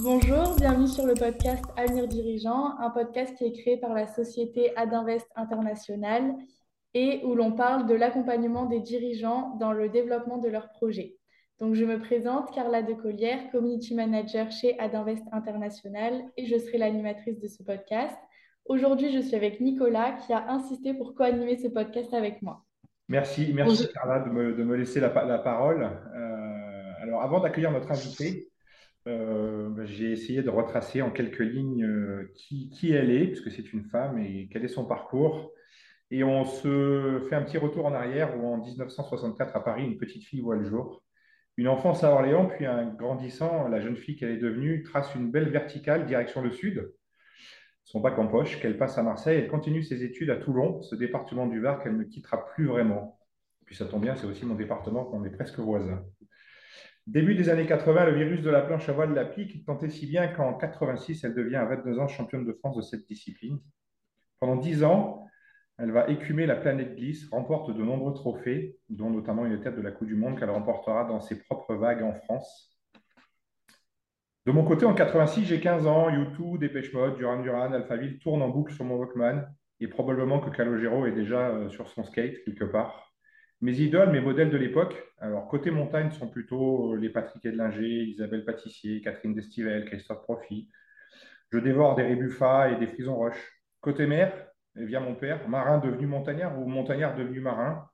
Bonjour, bienvenue sur le podcast Avenir Dirigeant, un podcast qui est créé par la société Adinvest International et où l'on parle de l'accompagnement des dirigeants dans le développement de leurs projets. Donc, je me présente, Carla Decollière, Community Manager chez Adinvest International et je serai l'animatrice de ce podcast. Aujourd'hui, je suis avec Nicolas qui a insisté pour co-animer ce podcast avec moi. Merci, merci Carla de me, laisser la, parole. Euh, alors, avant d'accueillir notre invité, euh, bah, j'ai essayé de retracer en quelques lignes euh, qui, qui, elle est, puisque c'est une femme, et quel est son parcours. Et on se fait un petit retour en arrière où en 1964 à Paris, une petite fille voit le jour. Une enfance à Orléans, puis un grandissant, la jeune fille qu'elle est devenue trace une belle verticale direction le sud. Son bac en poche, qu'elle passe à Marseille, elle continue ses études à Toulon, ce département du Var qu'elle ne quittera plus vraiment. Puis ça tombe bien, c'est aussi mon département qu'on est presque voisins. Début des années 80, le virus de la planche à voile la pique, tant et si bien qu'en 86, elle devient à 22 ans championne de France de cette discipline. Pendant 10 ans, elle va écumer la planète glisse, remporte de nombreux trophées, dont notamment une tête de la Coupe du Monde qu'elle remportera dans ses propres vagues en France. De mon côté, en 86, j'ai 15 ans, U2, Dépêche Mode, Duran Duran, Alphaville tournent en boucle sur mon Walkman, et probablement que Calogero est déjà euh, sur son skate quelque part. Mes idoles, mes modèles de l'époque, alors côté montagne sont plutôt les Patrick Edlinger, Isabelle Pâtissier, Catherine Destivelle, Christophe Profit. Je dévore des rébuffats et des frisons roches. Côté mer, via mon père, marin devenu montagnard ou montagnard devenu marin.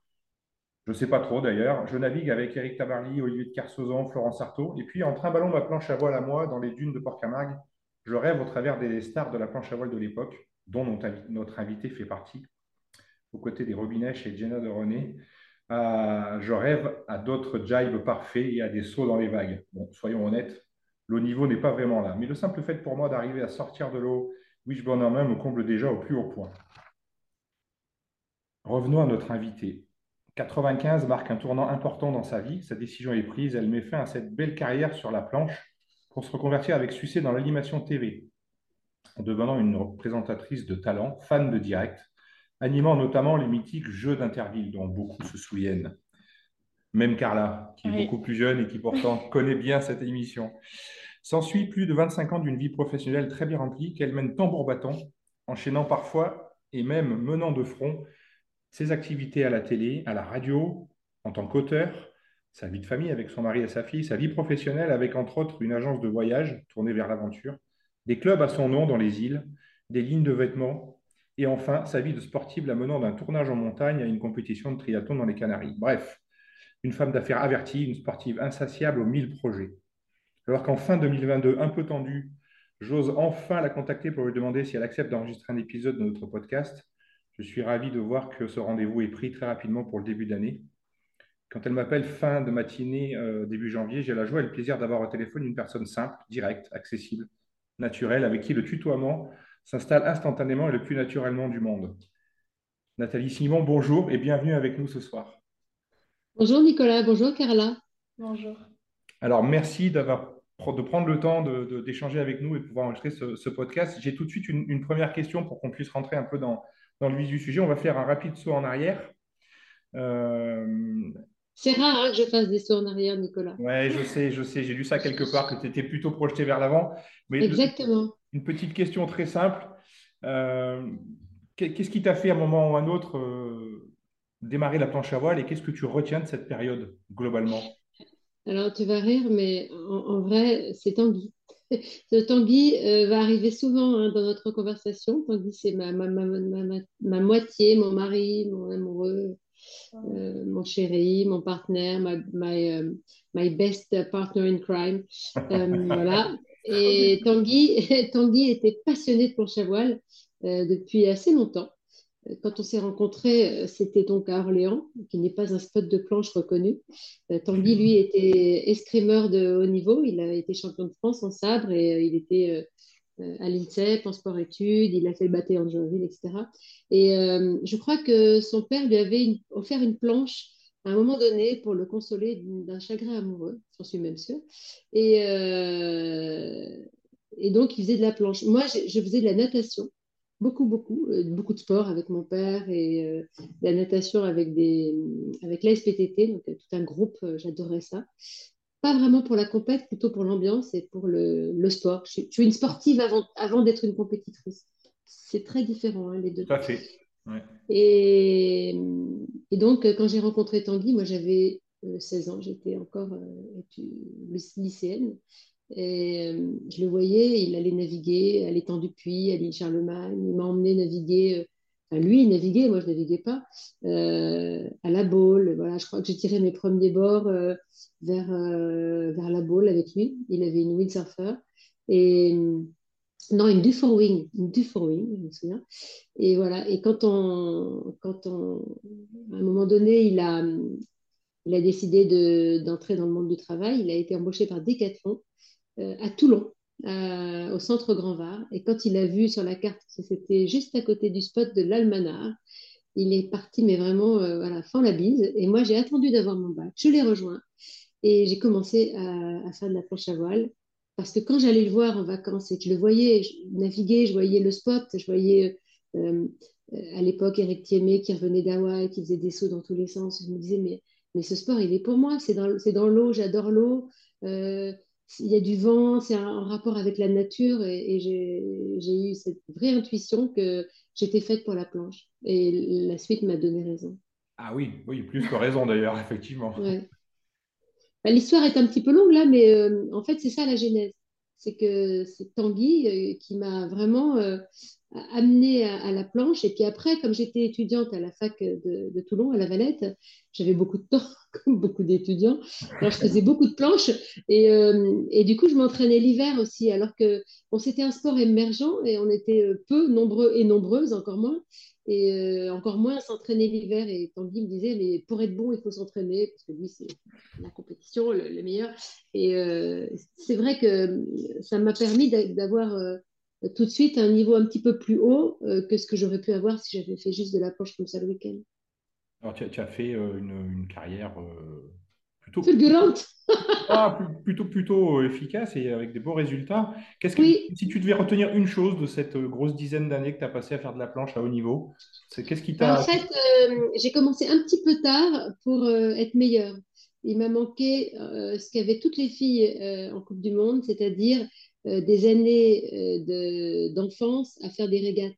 Je ne sais pas trop d'ailleurs. Je navigue avec Eric Tabarly, Olivier de Kersauzon, Florence Artaud. Et puis en ballon ma planche à voile à moi dans les dunes de Port-Camargue. Je rêve au travers des stars de la planche à voile de l'époque, dont notre invité fait partie, aux côtés des Robinèches et Jenna de René. Euh, je rêve à d'autres jibes parfaits et à des sauts dans les vagues. Bon, soyons honnêtes, le niveau n'est pas vraiment là. Mais le simple fait pour moi d'arriver à sortir de l'eau, Wishbone en main, me comble déjà au plus haut point. Revenons à notre invité. 95 marque un tournant important dans sa vie. Sa décision est prise. Elle met fin à cette belle carrière sur la planche pour se reconvertir avec succès dans l'animation TV, en devenant une présentatrice de talent, fan de direct, animant notamment les mythiques Jeux d'Interville, dont beaucoup se souviennent. Même Carla, qui est beaucoup plus jeune et qui pourtant connaît bien cette émission. S'ensuit plus de 25 ans d'une vie professionnelle très bien remplie qu'elle mène tambour battant, enchaînant parfois et même menant de front ses activités à la télé, à la radio, en tant qu'auteur, sa vie de famille avec son mari et sa fille, sa vie professionnelle avec entre autres une agence de voyage tournée vers l'aventure, des clubs à son nom dans les îles, des lignes de vêtements, et enfin, sa vie de sportive la menant d'un tournage en montagne à une compétition de triathlon dans les Canaries. Bref, une femme d'affaires avertie, une sportive insatiable aux mille projets. Alors qu'en fin 2022, un peu tendue, j'ose enfin la contacter pour lui demander si elle accepte d'enregistrer un épisode de notre podcast. Je suis ravi de voir que ce rendez-vous est pris très rapidement pour le début d'année. Quand elle m'appelle fin de matinée, euh, début janvier, j'ai la joie et le plaisir d'avoir au téléphone une personne simple, directe, accessible, naturelle, avec qui le tutoiement s'installe instantanément et le plus naturellement du monde. Nathalie Simon, bonjour et bienvenue avec nous ce soir. Bonjour Nicolas, bonjour Carla. Bonjour. Alors merci d'avoir de prendre le temps d'échanger avec nous et de pouvoir enregistrer ce, podcast. J'ai tout de suite une, première question pour qu'on puisse rentrer un peu dans, dans, le vif du sujet. On va faire un rapide saut en arrière. Euh, C'est rare hein, que je fasse des sauts en arrière, Nicolas. Oui, je sais, je sais. J'ai lu ça quelque part, que tu étais plutôt projeté vers l'avant. Exactement une petite question très simple. Euh, qu'est-ce qui t'a fait à un moment ou à un autre euh, démarrer la planche à voile et qu'est-ce que tu retiens de cette période globalement? Alors tu vas rire, mais en, vrai, c'est Tanguy. Ce Tanguy euh, va arriver souvent hein, dans notre conversation. Tanguy, c'est ma, ma, ma, ma, moitié, mon mari, mon amoureux, mon chéri, mon partenaire, my, my, best partner in crime. voilà. Et Tanguy, Tanguy était passionné de planche à voile euh, depuis assez longtemps. Quand on s'est rencontrés, euh, c'était donc à Orléans, qui n'est pas un spot de planche reconnu. Euh, Tanguy, lui, était escrimeur de haut niveau. Il a été champion de France en sabre et il était à l'INSEP en sport-études. Il a fait le bâté en Joinville, etc. Et je crois que son père lui avait offert une planche à un moment donné pour le consoler d'un chagrin amoureux, j'en suis même sûre. Et, euh, et donc, il faisait de la planche. Moi, je, faisais de la natation, beaucoup, beaucoup, euh, beaucoup de sport avec mon père et euh, la natation avec, des, avec l'ASPTT, donc tout un groupe, j'adorais ça. Pas vraiment pour la compète, plutôt pour l'ambiance et pour le, sport. Je, suis une sportive avant, avant d'être une compétitrice. C'est très différent, hein, les deux. Tout à fait. Et, et, donc, quand j'ai rencontré Tanguy, moi j'avais 16 ans, j'étais encore lycéenne. Et euh, je le voyais, il allait naviguer à l'étang du Puy, à l'île Charlemagne. Il m'a emmené naviguer. Euh, lui, il naviguait, moi, je ne naviguais pas. Euh, à la Baule. Voilà, je crois que j'ai tiré mes premiers bords vers, vers la Baule avec lui. Il avait une windsurfer. Et. Non, une Dufour-Wing, une Dufour-Wing, je me souviens. Et voilà, et quand on, quand on, à un moment donné, il a, il a décidé d'entrer dans le monde du travail. Il a été embauché par Decathlon euh, à Toulon, euh, au centre Grand Var. Et quand il a vu sur la carte que c'était juste à côté du spot de l'Almanar, il est parti, mais vraiment, euh, voilà, fin la bise. Et moi, j'ai attendu d'avoir mon bac. Je l'ai rejoint et j'ai commencé à, faire de la planche à voile. Parce que quand j'allais le voir en vacances et que je le voyais naviguer, je voyais le spot, je voyais à l'époque Eric Thiémé qui revenait d'Hawaï, qui faisait des sauts dans tous les sens. Je me disais, mais, ce sport, il est pour moi, c'est dans l'eau, j'adore l'eau il y a du vent, c'est un, rapport avec la nature et, j'ai eu cette vraie intuition que j'étais faite pour la planche. Et la suite m'a donné raison. Ah oui, oui, plus que raison d'ailleurs, effectivement. Bah, l'histoire est un petit peu longue là, mais euh, en fait, c'est ça la genèse. C'est que c'est Tanguy euh, qui m'a vraiment euh, amenée à, la planche. Et puis après, comme j'étais étudiante à la fac de, Toulon, à la Valette, j'avais beaucoup de temps, comme beaucoup d'étudiants. Alors, je faisais beaucoup de planches. Et, euh, et du coup, je m'entraînais l'hiver aussi, alors que bon, c'était un sport émergent et on était euh, peu nombreux et nombreuses, encore moins. Et euh, encore moins s'entraîner l'hiver. Et Tanguy me disait, mais pour être bon, il faut s'entraîner, parce que lui, c'est la compétition, le, meilleur. Et c'est vrai que ça m'a permis d'avoir tout de suite un niveau un petit peu plus haut euh, que ce que j'aurais pu avoir si j'avais fait juste de la planche comme ça le week-end. Alors, tu as, fait euh, une, carrière euh, plutôt fulgurante, ah, plutôt plutôt efficace et avec des beaux résultats. Qu'est-ce que si tu devais retenir une chose de cette grosse dizaine d'années que tu as passé à faire de la planche à haut niveau, c'est qu'est-ce qui t'a En fait, j'ai commencé un petit peu tard pour être meilleure. Il m'a manqué ce qu'avaient toutes les filles en Coupe du Monde, c'est-à-dire euh, des années euh, d'enfance à faire des régates.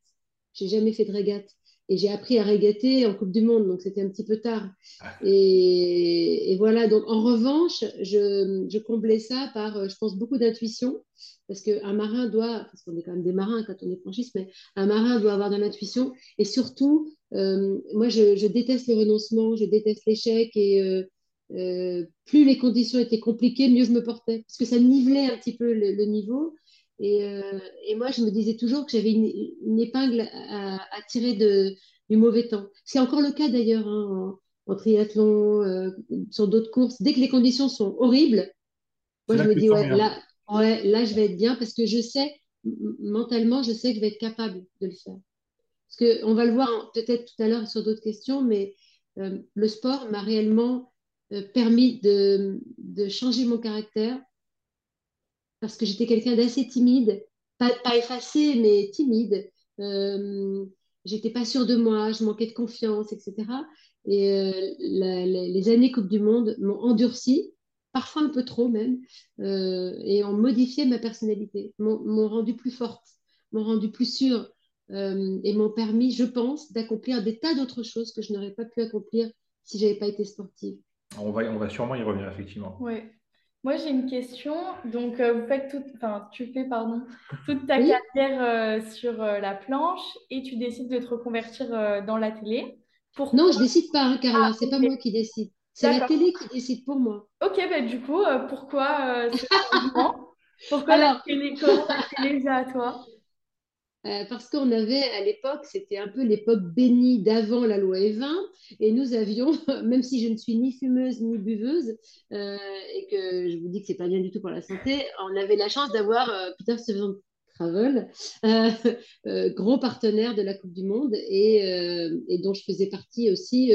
J'ai jamais fait de régates. Et j'ai appris à régater en Coupe du Monde, donc c'était un petit peu tard. Ah. Et, voilà, donc en revanche, je, je comblais ça par, euh, je pense, beaucoup d'intuition, parce qu'un marin doit, parce qu'on est quand même des marins quand on est franchiste, mais un marin doit avoir de l'intuition. Et surtout, moi, je, je, déteste le renoncement, je déteste l'échec, et euh, plus les conditions étaient compliquées, mieux je me portais, parce que ça nivelait un petit peu le, niveau. Et, euh, et, moi, je me disais toujours que j'avais une, épingle à, tirer de, du mauvais temps. C'est encore le cas d'ailleurs hein, en, triathlon, euh, sur d'autres courses. Dès que les conditions sont horribles, moi, je me dis, ouais là, ouais, là, je vais être bien parce que je sais, mentalement, je sais que je vais être capable de le faire. Parce qu'on va le voir peut-être tout à l'heure sur d'autres questions, mais le sport m'a réellement euh, permis de, changer mon caractère parce que j'étais quelqu'un d'assez timide, pas, effacé, mais timide. Euh, j'étais pas sûre de moi, je manquais de confiance, etc. Et euh, les années Coupe du Monde m'ont endurci, parfois un peu trop même, euh, et ont modifié ma personnalité, m'ont rendu plus forte, m'ont rendu plus sûre, et m'ont permis, je pense, d'accomplir des tas d'autres choses que je n'aurais pas pu accomplir si j'avais pas été sportive. On va, on va sûrement y revenir, effectivement. Oui. Moi, j'ai une question. Donc, euh, vous faites tout, enfin, tu fais, pardon, toute ta carrière euh, sur euh, la planche et tu décides de te reconvertir dans la télé. Pourquoi... Non, je décide pas, hein, Carla. Ah, c'est pas moi qui décide. C'est la télé qui décide pour moi. Ok, bah, du coup, pourquoi ce Pourquoi Alors... la télé Comment la télé à toi? Euh, parce qu'on avait à l'époque, c'était un peu l'époque bénie d'avant la loi E20, et nous avions, même si je ne suis ni fumeuse ni buveuse, euh, et que je vous dis que c'est pas bien du tout pour la santé, on avait la chance d'avoir euh, Peter Stuyvesant Travel, grand partenaire de la Coupe du Monde, et dont je faisais partie aussi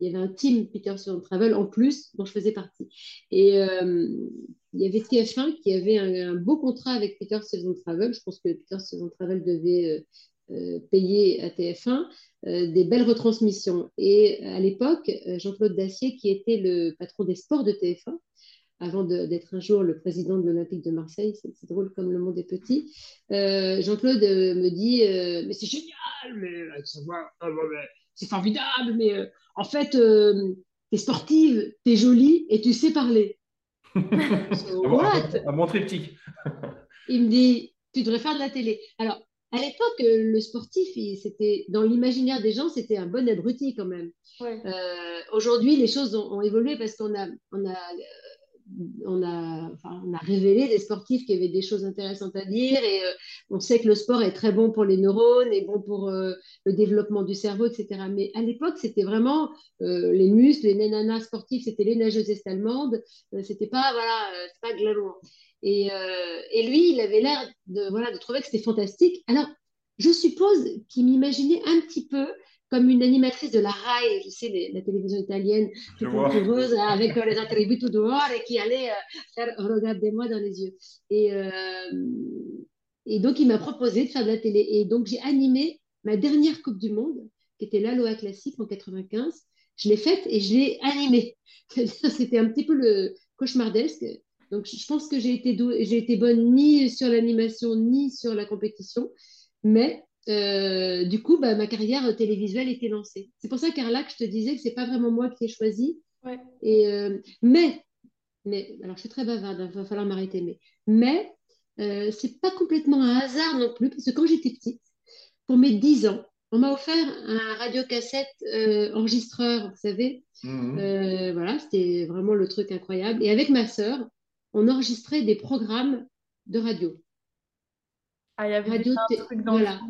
il y avait un team Peter Stuyvesant Travel en plus dont je faisais partie. Et il y avait TF1 qui avait un, beau contrat avec Peter Stuyvesant Travel. Je pense que Peter Stuyvesant Travel devait euh, euh, payer à TF1 euh, des belles retransmissions. Et à l'époque, Jean-Claude Dacier, qui était le patron des sports de TF1, avant d'être un jour le président de l'Olympique de Marseille. C'est drôle comme le monde est petit. Jean-Claude me dit Mais c'est génial, mais c'est formidable, mais en fait, tu es sportive, tu es jolie et tu sais parler. what? Un bon triptyque. Il me dit Tu devrais faire de la télé. Alors, à l'époque, le sportif, c'était dans l'imaginaire des gens, c'était un bon abruti quand même. Euh, aujourd'hui, les choses ont, évolué parce qu'on a, on a, on a, on a révélé des sportifs qui avaient des choses intéressantes à dire et euh, on sait que le sport est très bon pour les neurones et bon pour euh, le développement du cerveau, etc. Mais à l'époque, c'était vraiment les muscles, les nanas sportifs, c'était les nageuses est allemandes, c'était pas, voilà, pas glamour. Et, et, lui, il avait l'air de, voilà, de trouver que c'était fantastique. Alors, je suppose qu'il m'imaginait un petit peu comme une animatrice de la RAI, je sais, la télévision italienne, toute heureuse, avec les attributs tout dehors et qui allait euh, faire Regardez-moi dans les yeux. Et, euh, et donc, il m'a proposé de faire de la télé. Et donc, j'ai animé ma dernière Coupe du Monde, qui était l'Aloha Classique en 95. Je l'ai faite et je l'ai animée. C'était un petit peu le cauchemardesque. Donc, je pense que j'ai été, j'ai été bonne ni sur l'animation, ni sur la compétition. Mais euh, du coup, bah, ma carrière télévisuelle était lancée. C'est pour ça, Carla, que je te disais que c'est pas vraiment moi qui ai choisi. Et, euh, mais, mais, alors je suis très bavarde, il hein, va falloir m'arrêter, mais, mais euh, c'est pas complètement un hasard non plus, parce que quand j'étais petite, pour mes 10 ans, on m'a offert un radiocassette euh, enregistreur, vous savez. Mmh. voilà, c'était vraiment le truc incroyable. Et avec ma sœur, on enregistrait des programmes de radio. Ah, il y avait radio, un truc dans voilà.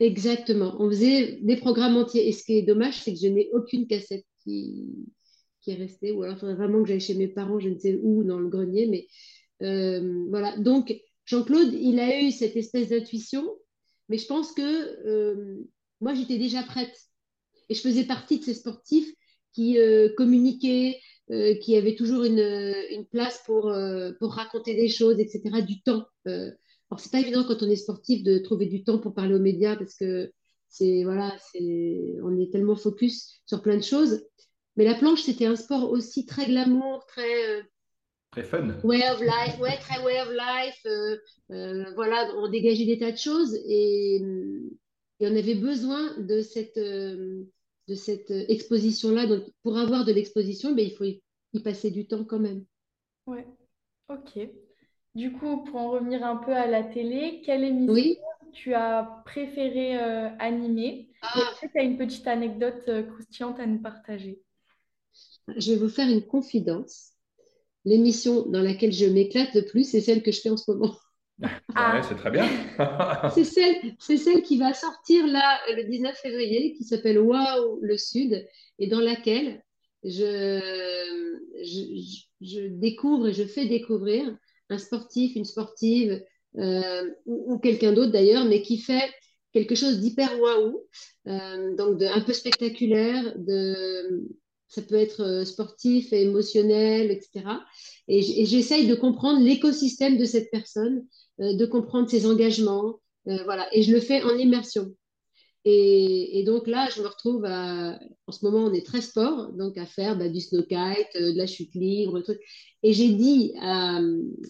Exactement. On faisait des programmes entiers. Et ce qui est dommage, c'est que je n'ai aucune cassette qui, est restée. Ou alors, il faudrait vraiment que j'aille chez mes parents, je ne sais où, dans le grenier. Mais euh, voilà. Donc, Jean-Claude, il a eu cette espèce d'intuition. Mais je pense que euh, moi, j'étais déjà prête. Et je faisais partie de ces sportifs qui euh, communiquaient, qui avaient toujours une, une place pour, pour raconter des choses, etc., du temps. Alors, c'est pas évident quand on est sportif de trouver du temps pour parler aux médias parce que c'est voilà, c'est on est tellement focus sur plein de choses. Mais la planche, c'était un sport aussi très glamour, très euh, très fun. Way of life, ouais, très way of life. Euh, euh, voilà, on dégageait des tas de choses et, et on avait besoin de cette de cette exposition-là. Donc, pour avoir de l'exposition, ben, il faut y, y passer du temps quand même. Ouais, ok. Du coup, pour en revenir un peu à la télé, quelle émission tu as préféré euh, animer ah. Est-ce que tu as une petite anecdote euh, croustillante à nous partager? Je vais vous faire une confidence. L'émission dans laquelle je m'éclate le plus, c'est celle que je fais en ce moment. Ah. c'est très bien. c'est celle, celle qui va sortir là le 19 février, qui s'appelle Waouh le Sud, et dans laquelle je, je, je, découvre et je fais découvrir un sportif, une sportive euh, ou, quelqu'un d'autre d'ailleurs, mais qui fait quelque chose d'hyper waouh, euh, donc un peu spectaculaire, de, ça peut être euh, sportif et émotionnel, etc. Et j'essaye de comprendre l'écosystème de cette personne, de comprendre ses engagements, voilà. Et je le fais en immersion. Et, donc là, je me retrouve à, en ce moment, on est très sport, donc à faire bah, du snow kite, euh, de la chute libre, truc. Et j'ai dit à,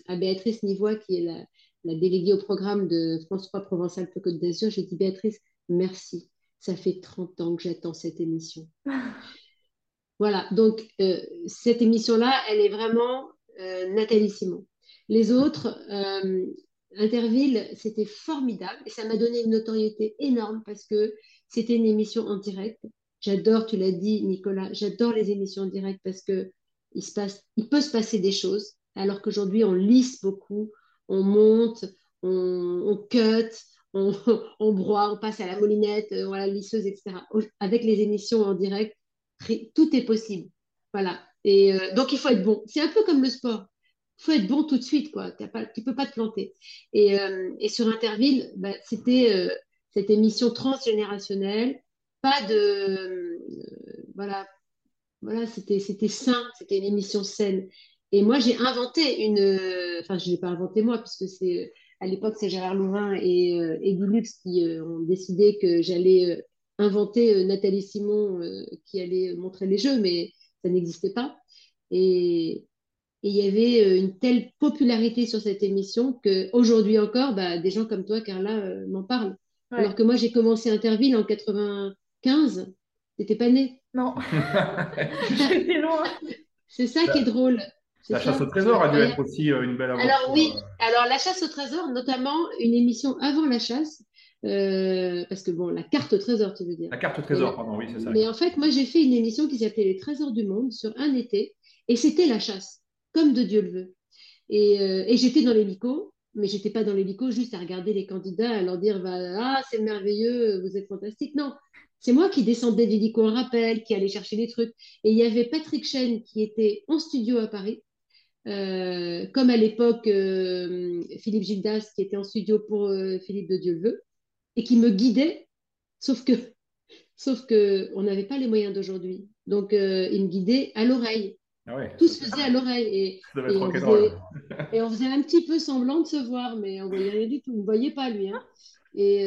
Béatrice Nivois, qui est la, déléguée au programme de France 3 Provence-Alpes Côte d'Azur, j'ai dit Béatrice, merci. Ça fait 30 ans que j'attends cette émission. voilà, donc euh, cette émission-là, elle est vraiment euh, Nathalie Simon. Les autres, euh, Interville, c'était formidable et ça m'a donné une notoriété énorme parce que c'était une émission en direct. J'adore, tu l'as dit, Nicolas, j'adore les émissions en direct parce que il, se passe, peut se passer des choses alors qu'aujourd'hui on lisse beaucoup, on monte, on, cut, on, on, broie, on passe à la moulinette, euh, voilà, lisseuse, etc. Avec les émissions en direct, tout est possible. Voilà. Et euh, donc il faut être bon. C'est un peu comme le sport faut être bon tout de suite, quoi. tu ne peux pas te planter. Et, euh, sur Interville, bah, c'était euh, cette émission transgénérationnelle, pas de. Euh, voilà, voilà c'était sain, c'était une émission saine. Et moi, j'ai inventé une. Enfin, je l'ai pas inventé moi, puisque c'est. À l'époque, c'est Gérard Louvain et, et Lux qui ont décidé que j'allais inventer Nathalie Simon qui allait montrer les jeux, mais ça n'existait pas. Et, Et il y avait une telle popularité sur cette émission qu'aujourd'hui encore, bah, des gens comme toi, Carla, m'en parlent. Alors que moi, j'ai commencé Interville en 95. T'étais pas né Non. J'étais loin. C'est ça qui est drôle. La chasse au trésor a dû être aussi euh, une belle aventure. Alors oui, euh. alors la chasse au trésor, notamment une émission avant la chasse, euh, parce que bon, la carte au trésor, tu veux dire. La carte au trésor, pardon, oui, c'est ça. Mais en fait, moi, j'ai fait une émission qui s'appelait Les Trésors du Monde sur un été, et c'était la chasse, comme de Dieu le veut. Et, et j'étais dans l'hélico, mais j'étais pas dans l'hélico juste à regarder les candidats, à leur dire ah c'est merveilleux, vous êtes fantastique. Non, c'est moi qui descendais d'hélico en rappel, qui allais chercher des trucs. Et il y avait Patrick Chen qui était en studio à Paris, euh, comme à l'époque euh, Philippe Gildas qui était en studio pour euh, Philippe de Dieu et qui me guidait, sauf que, sauf que on n'avait pas les moyens d'aujourd'hui. Donc il me guidait à l'oreille. Ah Tout se faisait à l'oreille. Et, et, on faisait, et, on faisait, un petit peu semblant de se voir, mais on ne voyait rien du tout. On ne voyait pas lui. Hein. Et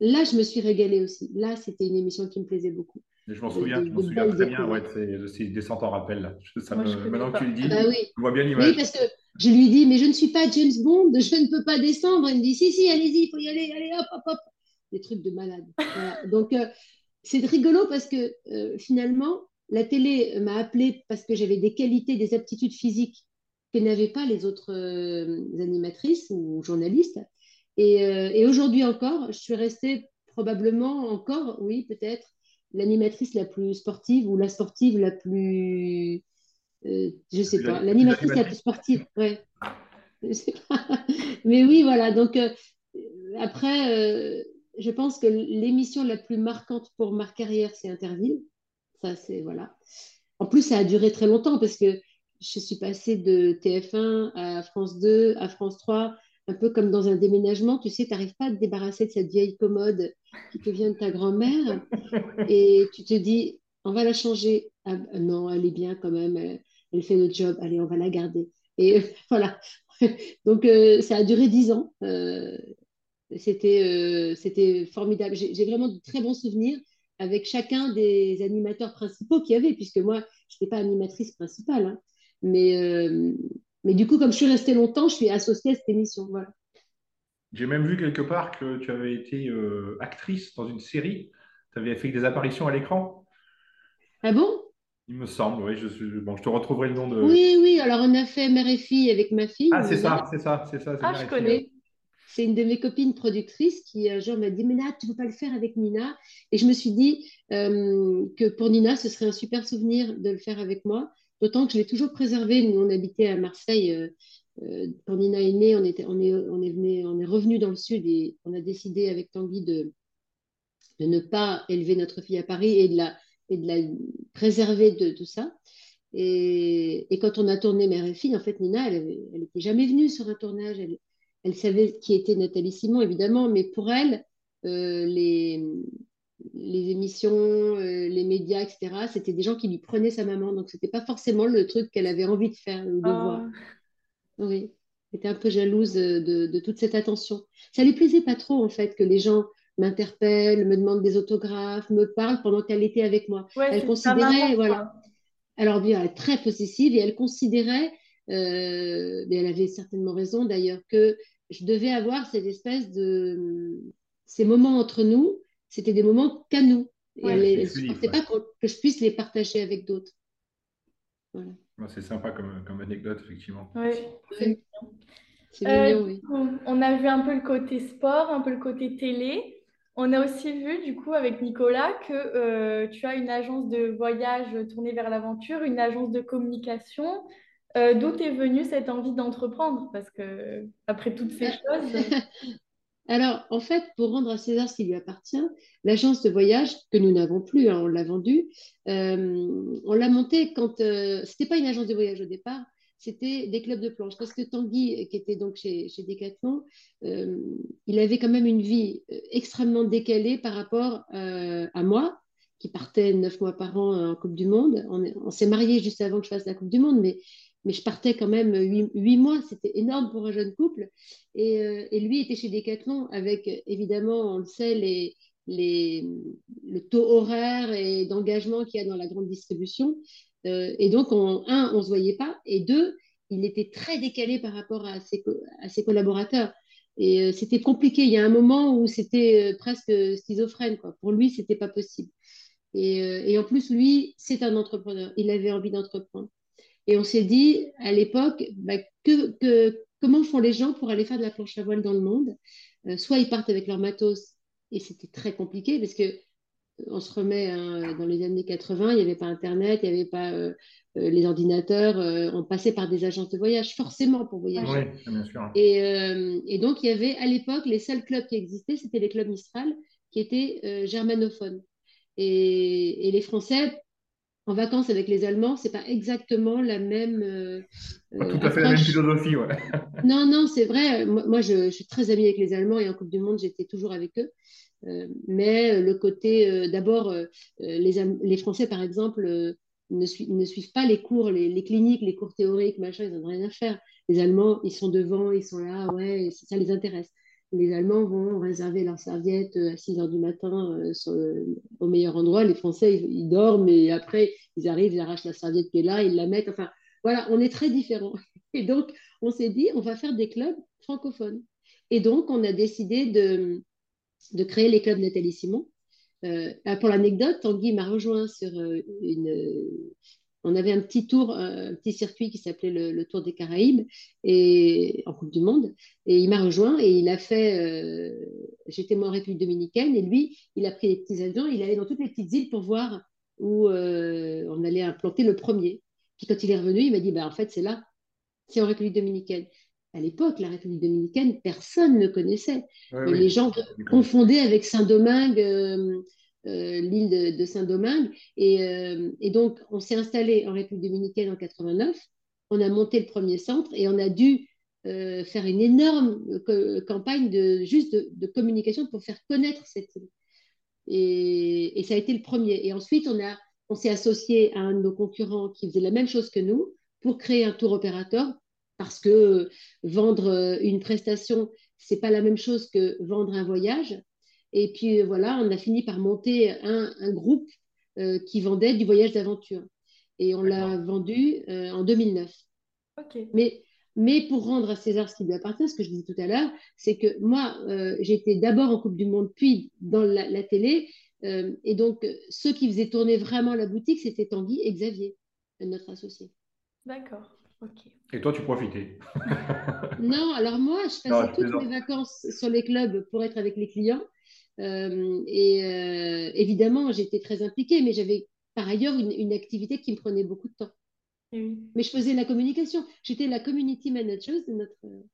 là, je me suis régalée aussi. Là, c'était une émission qui me plaisait beaucoup. je m'en souviens, je m'en souviens très bien. Ouais, c'est Descente en rappel. Là. Ça maintenant que tu le dis, ah, oui. je vois bien l'image. Oui, parce que je lui dis, mais je ne suis pas James Bond, je ne peux pas descendre. Il me dit, si, si, allez-y, il faut y aller, allez, hop, hop, hop. Des trucs de malade. Donc, euh, c'est rigolo parce que euh, finalement, la télé m'a appelée parce que j'avais des qualités, des aptitudes physiques que n'avaient pas les autres euh, animatrices ou journalistes. Et, aujourd'hui encore, je suis restée probablement encore, oui, peut-être, l'animatrice la plus sportive ou la sportive la plus. Euh, je sais pas, l'animatrice la plus sportive, ouais. Je sais pas. Mais oui, voilà. Donc, euh, après, euh, je pense que l'émission la plus marquante pour ma carrière, c'est Interville. Ça, c'est. Voilà. En plus, ça a duré très longtemps parce que je suis passée de TF1 à France 2, à France 3, un peu comme dans un déménagement, tu sais, tu n'arrives pas à te débarrasser de cette vieille commode qui te vient de ta grand-mère et tu te dis, on va la changer. Ah, non, elle est bien quand même, elle, fait le job, allez, on va la garder. Et voilà. Donc, euh, ça a duré dix ans. Euh, c'était, euh, c'était formidable. J'ai vraiment de très bons souvenirs avec chacun des animateurs principaux qu'il y avait, puisque moi, je n'étais pas animatrice principale. Hein. mais, mais du coup, comme je suis restée longtemps, je suis associée à cette émission. Voilà. J'ai même vu quelque part que tu avais été euh, actrice dans une série. Tu avais fait des apparitions à l'écran. Ah bon? Il me semble, oui. Je, bon, je te retrouverai le nom de. Oui, oui. Alors, on a fait Mère et fille avec ma fille. Ah, c'est ça, c'est ça, c'est ça. Ah, je connais. C'est une de mes copines productrices qui un jour m'a dit Mais tu ne veux pas le faire avec Nina Et je me suis dit euh, que pour Nina, ce serait un super souvenir de le faire avec moi. D'autant que je l'ai toujours préservé. Nous, on habitait à Marseille. Euh, euh, quand Nina est née, on, était, on, est, on, est venu, on est revenu dans le sud et on a décidé avec Tanguy de, de ne pas élever notre fille à Paris et de la, et de la préserver de tout ça. Et, et, quand on a tourné Mère et Fille, en fait, Nina, elle n'était jamais venue sur un tournage. Elle, savait qui était Nathalie Simon, évidemment, mais pour elle, euh, les, les émissions, euh, les médias, etc., c'était des gens qui lui prenaient sa maman. Donc, ce n'était pas forcément le truc qu'elle avait envie de faire ou de ah. voir. Oui, elle était un peu jalouse de, toute cette attention. Ça lui plaisait pas trop, en fait, que les gens m'interpellent, me demandent des autographes, me parlent pendant qu'elle était avec moi. elle considérait, voilà. Alors, bien, elle est très possessive et elle considérait, euh, mais elle avait certainement raison d'ailleurs, que je devais avoir cette espèce de. ces moments entre nous c'était des moments qu'à nous. Et elle ne supportait pas que je puisse les partager avec d'autres. Voilà. C'est sympa comme, comme, anecdote, effectivement. c'est euh, oui. On a vu un peu le côté sport, un peu le côté télé. On a aussi vu, du coup, avec Nicolas, que euh, tu as une agence de voyage tournée vers l'aventure, une agence de communication. Euh, d'où est venue cette envie d'entreprendre? Parce que, après toutes ces choses. Alors, en fait, pour rendre à César ce qui lui appartient, l'agence de voyage, que nous n'avons plus, hein, on l'a vendue, euh, on l'a montée quand. Euh, ce n'était pas une agence de voyage au départ, c'était des clubs de planche. Parce que Tanguy, qui était donc chez, chez Decathlon, euh, il avait quand même une vie extrêmement décalée par rapport à moi, qui partais neuf mois par an en Coupe du Monde. On, on s'est mariés juste avant que je fasse la Coupe du Monde, mais mais je partais quand même huit, mois, c'était énorme pour un jeune couple. Et, euh, et, lui était chez Decathlon avec, évidemment, on le sait, le taux horaire et d'engagement qu'il y a dans la grande distribution. Euh, et donc, on, un, on ne se voyait pas, et deux, il était très décalé par rapport à ses, collaborateurs. Et c'était compliqué. Il y a un moment où c'était presque schizophrène. Quoi. Pour lui, c'était pas possible. Et, en plus, lui, c'est un entrepreneur. Il avait envie d'entreprendre. Et on s'est dit à l'époque, bah, que, que, comment font les gens pour aller faire de la planche à voile dans le monde? Soit ils partent avec leur matos, et c'était très compliqué parce que on se remet hein, dans les années 80, il n'y avait pas Internet, il n'y avait pas euh, euh, les ordinateurs, euh, on passait par des agences de voyage, forcément pour voyager. Oui, bien sûr. Et, et, donc, il y avait à l'époque, les seuls clubs qui existaient, c'était les clubs Mistral, qui étaient germanophones. Et, et, les Français, en vacances avec les Allemands, c'est pas exactement la même. pas tout à fait la même philosophie, ouais. non, non, c'est vrai. Moi, moi je, je, suis très amie avec les Allemands et en Coupe du Monde, j'étais toujours avec eux. Euh, mais le côté, euh, d'abord, euh, les, les, Français, par exemple, ne, ne, suivent pas les cours, les, cliniques, les cours théoriques, machin, ils n'ont rien à faire. Les Allemands, ils sont devant, ils sont là, ouais, ça les intéresse. Les Allemands vont réserver leur serviette à 6 heures du matin au meilleur endroit. Les Français, ils, dorment et après, ils arrivent, ils arrachent la serviette qui est là, ils la mettent. Enfin, voilà, on est très différents. Et donc, on s'est dit, on va faire des clubs francophones. Et donc, on a décidé de, de créer les clubs Nathalie Simon. Euh, pour l'anecdote, Tanguy m'a rejoint sur euh, une. On avait un petit tour, un petit circuit qui s'appelait le, Tour des Caraïbes et en Coupe du Monde. Et il m'a rejoint et il a fait. Euh, j'étais moi en République dominicaine et lui, il a pris les petits avions, il allait dans toutes les petites îles pour voir où on allait implanter le premier. Puis quand il est revenu, il m'a dit bah, en fait, c'est là, c'est en République dominicaine à l'époque, la République dominicaine, personne ne connaissait. les gens confondaient avec Saint-Domingue, euh, euh, l'île de, Saint-Domingue. Euh, et, donc, on s'est installé en République dominicaine en 89. On a monté le premier centre et on a dû faire une énorme campagne de, juste de, communication pour faire connaître cette île. Et, ça a été le premier. Et ensuite, on, a, on s'est associé à un de nos concurrents qui faisait la même chose que nous pour créer un tour opérateur parce que vendre euh, une prestation, c'est pas la même chose que vendre un voyage. Et puis euh, voilà, on a fini par monter un, groupe euh, qui vendait du voyage d'aventure. Et on l'a vendu en 2009. Mais, mais pour rendre à César ce qui lui appartient, ce que je disais tout à l'heure, c'est que moi, j'étais d'abord en Coupe du Monde, puis dans la, la télé. et donc, ceux qui faisaient tourner vraiment la boutique, c'était Tanguy et Xavier, notre associé. D'accord. Et toi, tu profitais Non, alors moi, je passais toutes mes vacances sur les clubs pour être avec les clients. Euh, et euh, évidemment, j'étais très impliquée, mais j'avais par ailleurs une, activité qui me prenait beaucoup de temps. Mais je faisais la communication. J'étais la community manager de notre.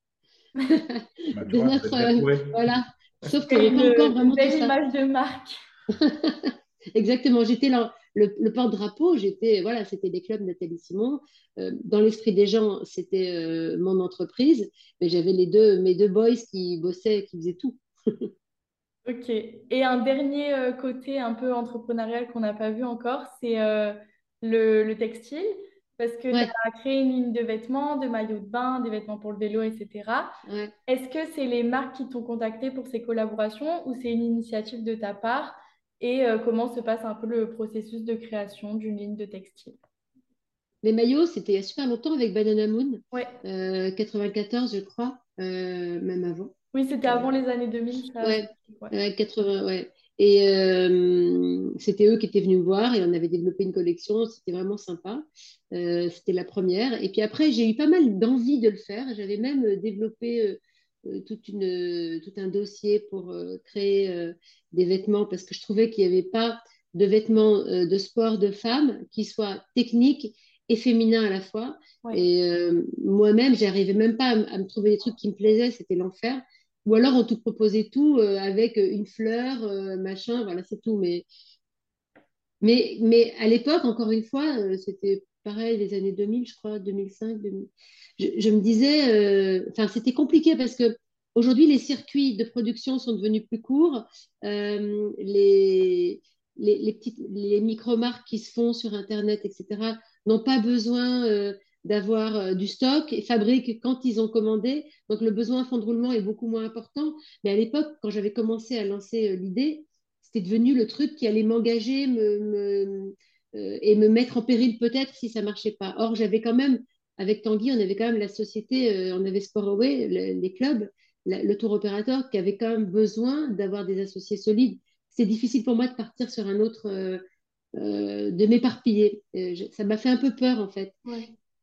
Bah, de notre voilà. Sauf que n'y pas encore vraiment. Belle image de marque. Exactement. J'étais là le, porte-drapeau, j'étais, voilà, c'était des clubs Nathalie Simon. Euh, dans l'esprit des gens, c'était euh, mon entreprise, mais j'avais les deux, mes deux boys qui bossaient, qui faisaient tout. ok. Et un dernier euh, côté un peu entrepreneurial qu'on n'a pas vu encore, c'est le, textile. Parce que tu as créé une ligne de vêtements, de maillots de bain, des vêtements pour le vélo, etc. Est-ce que c'est les marques qui t'ont contacté pour ces collaborations ou c'est une initiative de ta part? Et euh, comment se passe un peu le processus de création d'une ligne de textile? Les maillots, c'était il y a super longtemps avec Banana Moon, ouais. 94 euh, je crois, euh, même avant. Oui, c'était avant les années 2000. Ça... Ouais, 80, ouais. Et c'était eux qui étaient venus me voir et on avait développé une collection, c'était vraiment sympa. c'était la première. Et puis après, j'ai eu pas mal d'envie de le faire. J'avais même développé euh, toute une, tout un dossier pour euh, créer euh, des vêtements parce que je trouvais qu'il n'y avait pas de vêtements de sport de femmes qui soient techniques et féminins à la fois. Et moi-même, j'arrivais même pas à, me trouver des trucs qui me plaisaient, c'était l'enfer. Ou alors on te proposait tout avec une fleur, machin, voilà, c'est tout. Mais, mais, mais à l'époque, encore une fois, c'était pareil, les années 2000, je crois, 2005, 2000 je, me disais, euh, enfin, c'était compliqué parce que aujourd'hui, les circuits de production sont devenus plus courts. Euh, les, les, petites, les micro-marques qui se font sur Internet, etc., n'ont pas besoin euh, d'avoir du stock et fabriquent quand ils ont commandé. Donc, le besoin fond de roulement est beaucoup moins important. Mais à l'époque, quand j'avais commencé à lancer l'idée, c'était devenu le truc qui allait m'engager me, me, et me mettre en péril peut-être si ça marchait pas. Or, j'avais quand même avec Tanguy, on avait quand même la société, on avait Sportaway, les clubs, le tour opérateur qui avait quand même besoin d'avoir des associés solides. C'est difficile pour moi de partir sur un autre, de m'éparpiller. ça m'a fait un peu peur en fait.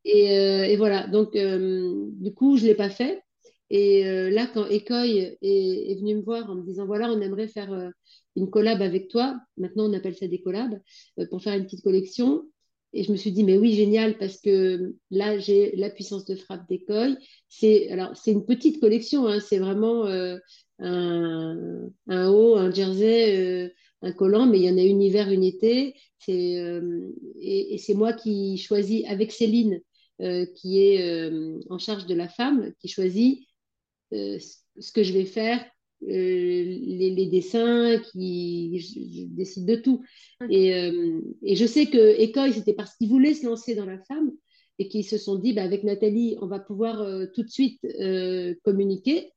Et, et, voilà, donc du coup, je ne l'ai pas fait. Et euh, là, quand Ecoy est, venu me voir en me disant voilà, on aimerait faire euh, une collab avec toi, maintenant on appelle ça des collabs, euh, pour faire une petite collection. Et je me suis dit mais oui, génial, parce que là, j'ai la puissance de frappe d'Ecoy. C'est alors c'est une petite collection, hein, c'est vraiment un, un, haut, un jersey, un collant, mais il y en a une hiver, une été. Et c'est moi qui choisis avec Céline. Qui est en charge de la femme, qui choisit euh, ce que je vais faire, euh, les, dessins, qui, je, décide de tout. Et, euh, et, je sais que Écoy, c'était parce qu'ils voulaient se lancer dans la femme et qu'ils se sont dit, bah, avec Nathalie, on va pouvoir tout de suite communiquer.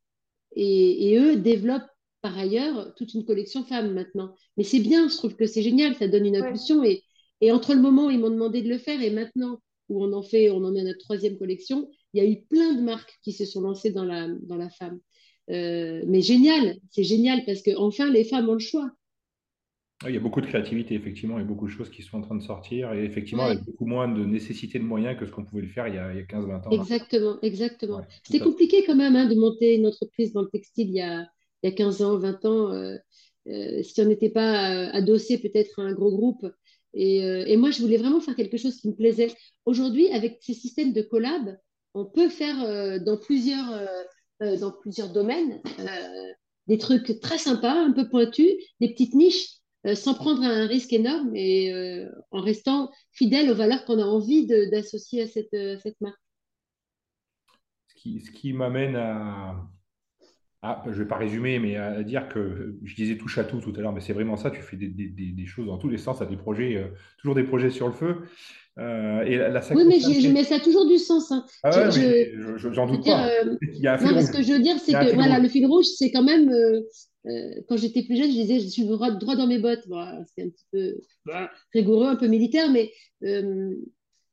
Et, eux développent par ailleurs toute une collection femmes maintenant. Mais c'est bien, je trouve que c'est génial, ça donne une impulsion. Et, et, entre le moment où ils m'ont demandé de le faire et maintenant où on en fait, on en est à notre troisième collection, il y a eu plein de marques qui se sont lancées dans la, dans la femme. Euh, mais génial, c'est génial parce qu'enfin, les femmes ont le choix. Il y a beaucoup de créativité, effectivement, et beaucoup de choses qui sont en train de sortir, et effectivement, avec beaucoup moins de nécessité de moyens que ce qu'on pouvait le faire il y a, a 15-20 ans. Exactement, exactement. C'était compliqué quand même hein, de monter une entreprise dans le textile il y a, il y a 15 ans, 20 ans, euh, euh, si on n'était pas adossé peut-être à un gros groupe. Et, et, moi, je voulais vraiment faire quelque chose qui me plaisait. Aujourd'hui, avec ces systèmes de collab, on peut faire euh, dans, plusieurs, euh, euh, dans plusieurs domaines des trucs très sympas, un peu pointus, des petites niches, sans prendre un risque énorme et en restant fidèle aux valeurs qu'on a envie d'associer à cette, marque. Ce qui m'amène à, je ne vais pas résumer, mais à dire que je disais touche à tout tout à l'heure, mais c'est vraiment ça, tu fais des, des, des, choses dans tous les sens, tu as des projets, toujours des projets sur le feu. Euh, et la, oui, mais, je, ça a toujours du sens. Hein. Ah j'en doute pas. Euh, Il y a un non, ce que je veux dire, c'est que voilà, le fil rouge, c'est quand même. Euh, quand j'étais plus jeune, je disais, je suis droit, droit dans mes bottes. Voilà, c'est un petit peu rigoureux, un peu militaire, mais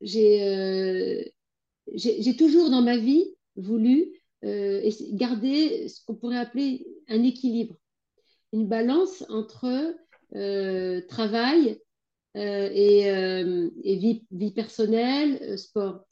j'ai j'ai toujours dans ma vie voulu garder ce qu'on pourrait appeler un équilibre, une balance entre travail, euh, et, euh, et vie, vie, personnelle, euh, sport.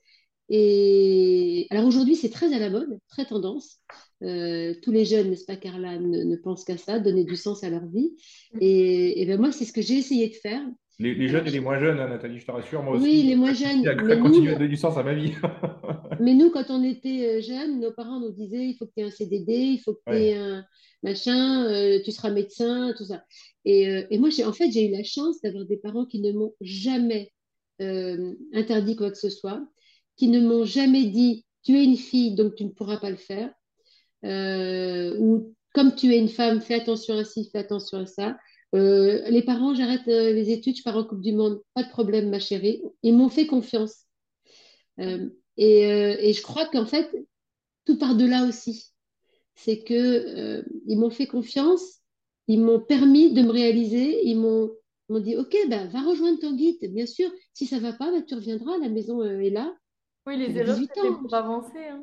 Et alors aujourd'hui, c'est très à la mode, très tendance. tous les jeunes, n'est-ce pas, Carla, ne, pensent qu'à ça, donner du sens à leur vie. Et, et ben moi, c'est ce que j'ai essayé de faire. Les, jeunes et les moins jeunes, hein, Nathalie, je te rassure, moi aussi. Oui, les moins jeunes. À, mais continuer à donner du sens à ma vie. mais nous, quand on était jeunes, nos parents nous disaient il faut que tu aies un CDD, il faut que tu aies un machin, tu seras médecin, tout ça. Euh, et, moi, en fait, j'ai eu la chance d'avoir des parents qui ne m'ont jamais euh, interdit quoi que ce soit, qui ne m'ont jamais dit tu es une fille, donc tu ne pourras pas le faire, euh, ou comme tu es une femme, fais attention à ci, fais attention à ça. Les parents, j'arrête les études, je pars en Coupe du Monde, pas de problème, ma chérie. Ils m'ont fait confiance. Et, et, je crois qu'en fait, tout part de là aussi. C'est que ils m'ont fait confiance ils m'ont permis de me réaliser. Ils m'ont dit, OK, ben, va rejoindre ton guide. Bien sûr, si ça ne va pas, ben, tu reviendras, la maison euh, est là. Oui, les erreurs, c'est pour avancer. Hein,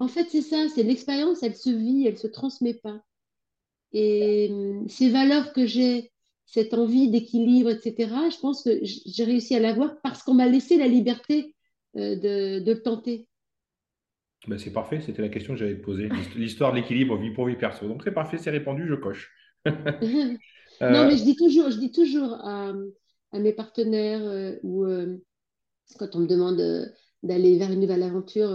en fait, c'est ça, c'est l'expérience, elle se vit, elle ne se transmet pas. Et hum, ces valeurs que j'ai, cette envie d'équilibre, etc., je pense que j'ai réussi à l'avoir parce qu'on m'a laissé la liberté euh, de, de, le tenter. Ben, c'est parfait, c'était la question que j'allais te poser. L'histoire de l'équilibre vie pour vie perso. Donc c'est parfait, c'est répondu, je coche. Euh, non, mais je dis toujours, je dis toujours à, mes partenaires euh, ou euh, quand on me demande d'aller vers une nouvelle aventure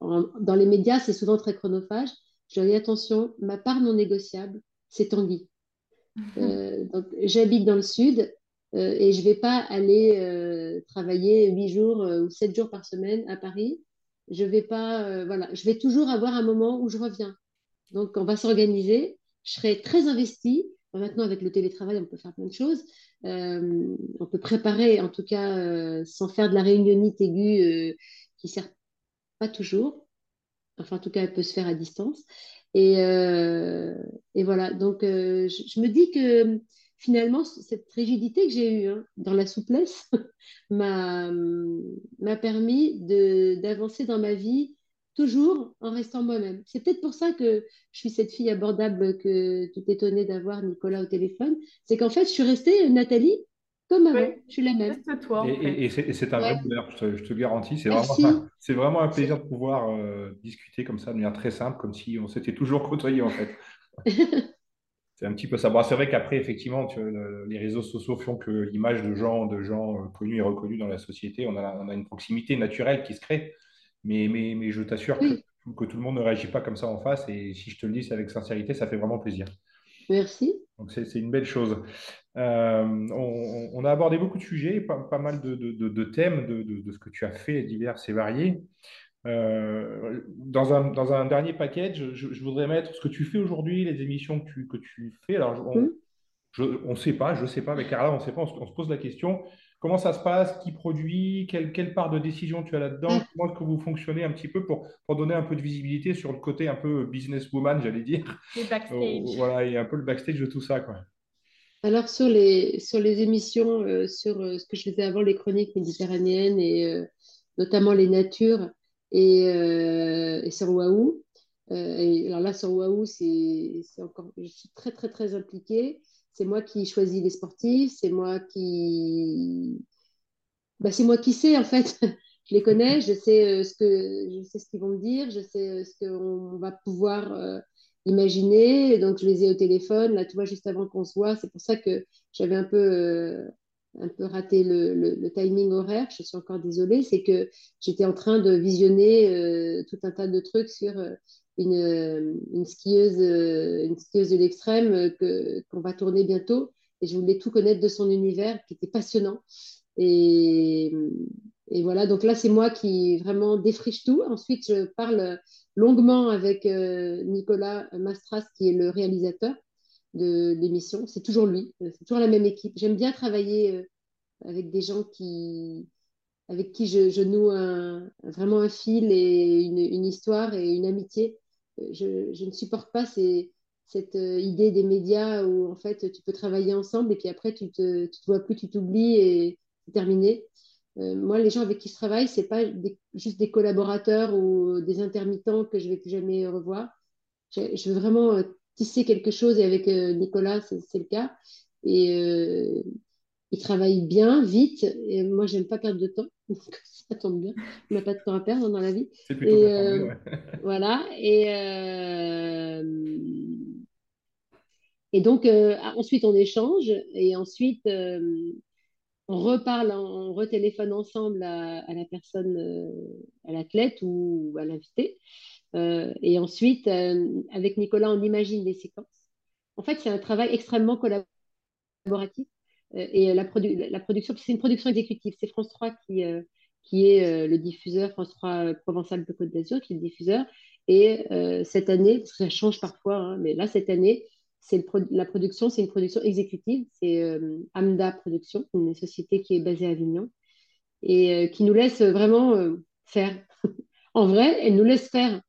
dans les médias, c'est souvent très chronophage. Je dis attention, ma part non négociable, c'est Tanguy. J'habite dans le sud et je ne vais pas aller travailler 8 jours ou 7 jours par semaine à Paris. Je vais pas, voilà, je vais toujours avoir un moment où je reviens. Donc, on va s'organiser je serais très investie. Maintenant, avec le télétravail, on peut faire plein de choses. Euh, on peut préparer, en tout cas, euh, sans faire de la réunionnite aiguë euh, qui ne sert pas toujours. Enfin, en tout cas, elle peut se faire à distance. Et, et voilà. Donc, je, me dis que finalement, cette rigidité que j'ai eue hein, dans la souplesse m'a permis d'avancer dans ma vie toujours en restant moi-même. C'est peut-être pour ça que je suis cette fille abordable que tu étonnée d'avoir Nicolas au téléphone. C'est qu'en fait, je suis restée Nathalie comme avant. Je suis la même. Toi, et, c'est un vrai bonheur, je te, garantis. C'est vraiment, vraiment, un plaisir de pouvoir euh, discuter comme ça de manière très simple, comme si on s'était toujours côtoyé en fait. c'est un petit peu ça. Bon, c'est vrai qu'après, effectivement, les réseaux sociaux font que l'image de gens, de gens euh, connus et reconnus dans la société, on a, on a une proximité naturelle qui se crée. Mais, mais, mais je t'assure que, que, tout le monde ne réagit pas comme ça en face. Et si je te le dis, c'est avec sincérité, ça fait vraiment plaisir. Merci. Donc, c'est une belle chose. Euh, on, a abordé beaucoup de sujets, pas, pas mal de, de, de thèmes de, de, ce que tu as fait, divers et variés. Euh, dans, un, dans, un, dernier package, je, voudrais mettre ce que tu fais aujourd'hui, les émissions que tu, que tu fais. Alors, on ne mmh. sait pas, je ne sais pas, avec Carla, on ne sait pas, on se, pose la question. Comment ça se passe? Qui produit? Quelle, quelle, part de décision tu as là-dedans? Mmh. Comment est-ce que vous fonctionnez un petit peu pour, pour, donner un peu de visibilité sur le côté un peu businesswoman, j'allais dire? Le backstage. voilà, et un peu le backstage de tout ça. Quoi. Alors, sur les, sur les émissions, euh, sur euh, ce que je faisais avant, les chroniques méditerranéennes et euh, notamment les natures, et, sur Waouh. et alors là, sur Waouh, c'est encore, je suis très, très, très impliquée. C'est moi qui choisis les sportifs, c'est moi qui. Bah, c'est moi qui sais, en fait. je les connais, je sais, ce que, je sais ce qu'ils vont me dire, je sais ce qu'on va pouvoir imaginer. Donc, je les ai au téléphone, là, tu vois, juste avant qu'on se voit. C'est pour ça que j'avais un peu raté le, timing horaire, je suis encore désolée, c'est que j'étais en train de visionner euh, tout un tas de trucs sur euh, une, euh, une, skieuse, une skieuse de l'extrême qu'on va tourner bientôt. Et je voulais tout connaître de son univers qui était passionnant. Et, et voilà, donc là, c'est moi qui vraiment défriche tout. Ensuite, je parle longuement avec Nicolas Mastras, qui est le réalisateur de l'émission. C'est toujours lui, euh, c'est toujours la même équipe. J'aime bien travailler euh, avec des gens qui, avec qui je, noue vraiment un fil et une, histoire et une amitié. Euh, je, ne supporte pas cette idée des médias où en fait tu peux travailler ensemble et puis après tu te, vois plus, tu t'oublies et c'est terminé. moi, les gens avec qui je travaille, c'est pas juste des collaborateurs ou des intermittents que je vais plus jamais revoir. Je, veux vraiment tisser quelque chose et avec euh, Nicolas, c'est le cas. Euh, il travaille bien, vite. Et moi, j'aime pas perdre de temps. ça tombe bien. On n'a pas de temps à perdre dans la vie. et, euh, voilà. Et, et donc, ensuite, on échange. Et ensuite, on reparle, on retéléphone ensemble à, à la personne, à l'athlète ou à l'invité. Euh, et ensuite, euh, avec Nicolas, on imagine des séquences. En fait, c'est un travail extrêmement collaboratif. Euh, et la, la production, c'est une production exécutive. C'est France 3 qui, qui est le diffuseur, France 3 Provençal de Côte d'Azur, qui est le diffuseur. Et cette année, ça change parfois, hein, mais là, cette année, c'est la production, c'est une production exécutive. C'est Amda Production, une société qui est basée à Avignon et qui nous laisse vraiment faire. en vrai, elle nous laisse faire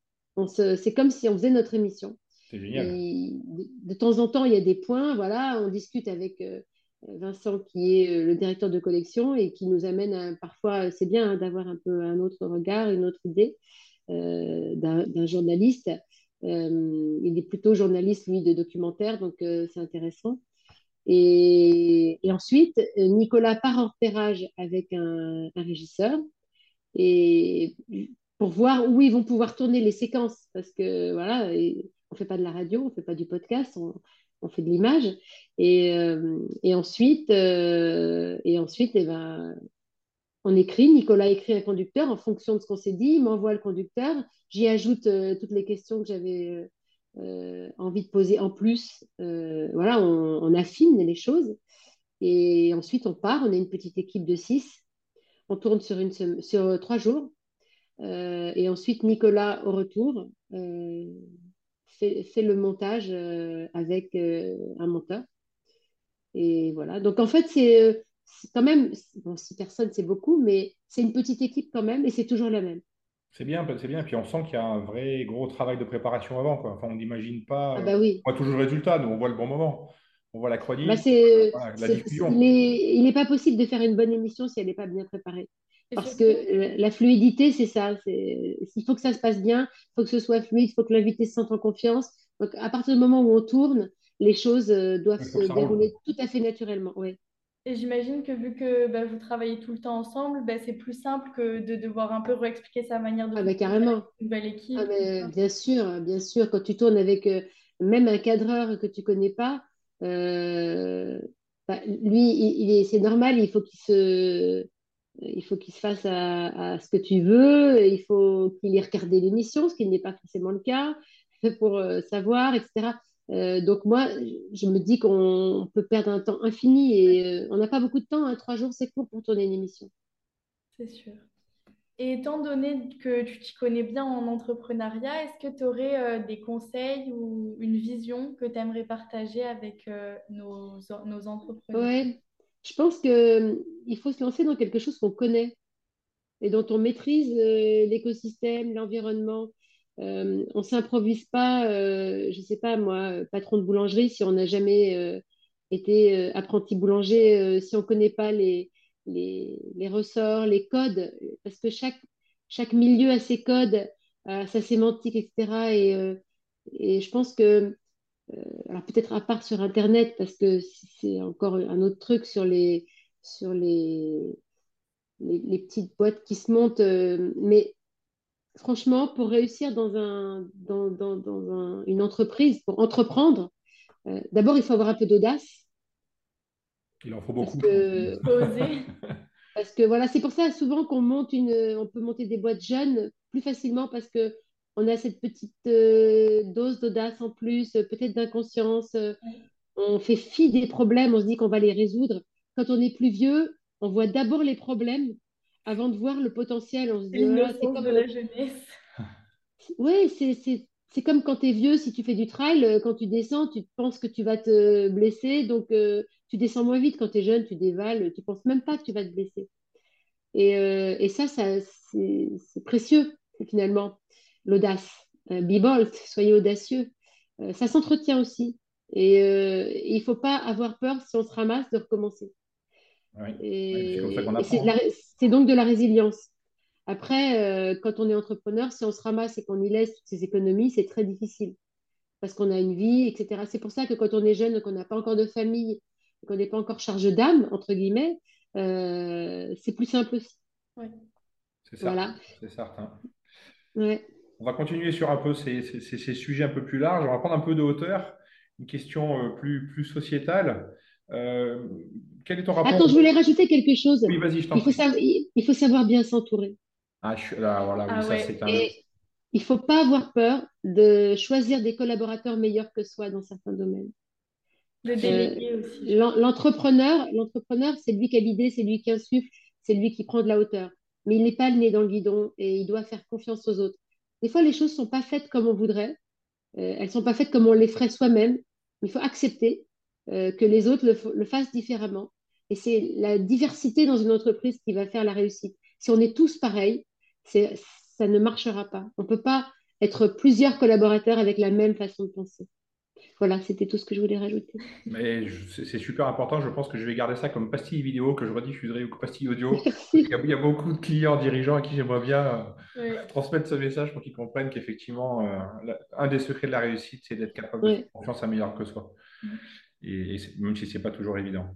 c'est comme si on faisait notre émission. C'est génial. de, temps en temps, il y a des points. Voilà, on discute avec euh, Vincent, qui est euh, le directeur de collection et qui nous amène parfois, c'est bien hein, d'avoir un peu un autre regard, une autre idée euh, d'un journaliste. il est plutôt journaliste, lui, de documentaire, donc c'est intéressant. Et, ensuite, Nicolas part en repérage avec un, régisseur. Et pour voir où ils vont pouvoir tourner les séquences. Parce que voilà, on ne fait pas de la radio, on ne fait pas du podcast, fait de l'image. Et, euh, ensuite, euh, eh ben, on écrit, Nicolas écrit un conducteur en fonction de ce qu'on s'est dit, il m'envoie le conducteur, j'y ajoute euh, toutes les questions que j'avais envie de poser en plus. voilà, on, on, affine les choses. Et ensuite, on part, on est une petite équipe de six. On tourne sur, sur trois jours. Et ensuite, Nicolas, au retour, euh, fait, le montage euh, avec un monteur. Et voilà. Donc, en fait, c'est quand même, bon, six personnes, c'est beaucoup, mais c'est une petite équipe quand même, et c'est toujours la même. C'est bien, c'est bien. Puis on sent qu'il y a un vrai gros travail de préparation avant. Quoi. Enfin, on n'imagine pas. Ah bah oui. On voit toujours le résultat, nous on voit le bon moment. on voit la chronique, bah, la diffusion. Il n'est pas possible de faire une bonne émission si elle n'est pas bien préparée. Parce que la fluidité, c'est ça. Il faut que ça se passe bien, il faut que ce soit fluide, il faut que l'invité se sente en confiance. Donc, à partir du moment où on tourne, les choses euh, doivent se dérouler tout à fait naturellement. Ouais. Et j'imagine que vu que bah, vous travaillez tout le temps ensemble, bah, c'est plus simple que de devoir un peu réexpliquer sa manière de ah, bah, carrément. une nouvelle équipe. Ah, bien sûr, bien sûr. Quand tu tournes avec euh, même un cadreur que tu connais pas, euh, lui, il, c'est normal, il faut qu'il se, il faut qu'il se fasse à, ce que tu veux, il faut qu'il ait regardé l'émission, ce qui n'est pas forcément le cas, pour euh, savoir, etc. Euh, donc moi, je me dis qu'on peut perdre un temps infini et euh, on n'a pas beaucoup de temps. Hein. Trois jours, c'est court pour tourner une émission. C'est sûr. Et étant donné que tu t'y connais bien en entrepreneuriat, est-ce que tu aurais des conseils ou une vision que tu aimerais partager avec nos, nos entrepreneurs? Oui, je pense qu'il faut se lancer dans quelque chose qu'on connaît et dont on maîtrise l'écosystème, l'environnement. Euh, on ne s'improvise pas, euh, je ne sais pas moi, patron de boulangerie si on n'a jamais euh, été apprenti boulanger, si on ne connaît pas les, les, ressorts, les codes, parce que chaque, chaque milieu a ses codes, sa sémantique, etc. Et, je pense que, alors peut-être à part sur Internet, parce que c'est encore un autre truc sur les, sur les, les, petites boîtes qui se montent, mais franchement, pour réussir dans, un, dans, dans, dans une entreprise, pour entreprendre, euh, d'abord, il faut avoir un peu d'audace. Il en faut beaucoup. Parce que, parce que voilà, c'est pour ça souvent qu'on monte une, on peut monter des boîtes jeunes plus facilement parce que on a cette petite euh, dose d'audace en plus, peut-être d'inconscience. On fait fi des problèmes, on se dit qu'on va les résoudre. Quand on est plus vieux, on voit d'abord les problèmes avant de voir le potentiel. On se dit, oh c'est comme de la jeunesse. Oui, c'est comme quand tu es vieux, si tu fais du trail, euh, quand tu descends, tu penses que tu vas te blesser, donc euh, tu descends moins vite. Quand tu es jeune, tu dévales, tu penses même pas que tu vas te blesser. Et, euh, et ça, ça c'est précieux, finalement, l'audace. be bold, soyez audacieux. ça s'entretient aussi. Et il ne faut pas avoir peur si on se ramasse de recommencer. c'est donc de la résilience. Après, euh, quand on est entrepreneur, si on se ramasse et qu'on y laisse toutes ses économies, c'est très difficile parce qu'on a une vie, etc. C'est pour ça que quand on est jeune, qu'on n'a pas encore de famille, qu'on n'est pas encore charge d'âme, entre guillemets, euh, c'est plus simple aussi. C'est certain. C'est certain. On va continuer sur un peu ces, ces, sujets un peu plus larges. On va prendre un peu de hauteur. Une question euh, plus, plus sociétale. quel est ton rapport Attends, je voulais rajouter quelque chose. Oui, vas-y, je t'en il, il faut savoir bien s'entourer. Ah, voilà, ah ça, c'est un... il ne faut pas avoir peur de choisir des collaborateurs meilleurs que soi dans certains domaines. Euh, l'entrepreneur, l'entrepreneur, c'est lui qui a l'idée, c'est lui qui insuffle, c'est lui qui prend de la hauteur. Mais il n'est pas le nez dans le guidon et il doit faire confiance aux autres. Des fois, les choses ne sont pas faites comme on voudrait. Euh, elles ne sont pas faites comme on les ferait soi-même. Il faut accepter euh, que les autres le, le fassent différemment. Et c'est la diversité dans une entreprise qui va faire la réussite. Si on est tous pareils, ça ne marchera pas. On ne peut pas être plusieurs collaborateurs avec la même façon de penser. Voilà, c'était tout ce que je voulais rajouter. Mais c'est super important. Je pense que je vais garder ça comme pastille vidéo que je rediffuserai ou pastille audio. Il y, a, il y, a, beaucoup de clients, dirigeants à qui j'aimerais bien euh, transmettre ce message pour qu'ils comprennent qu'effectivement, euh, un des secrets de la réussite, c'est d'être capable de faire confiance à meilleur que soi. Et, même si ce n'est pas toujours évident.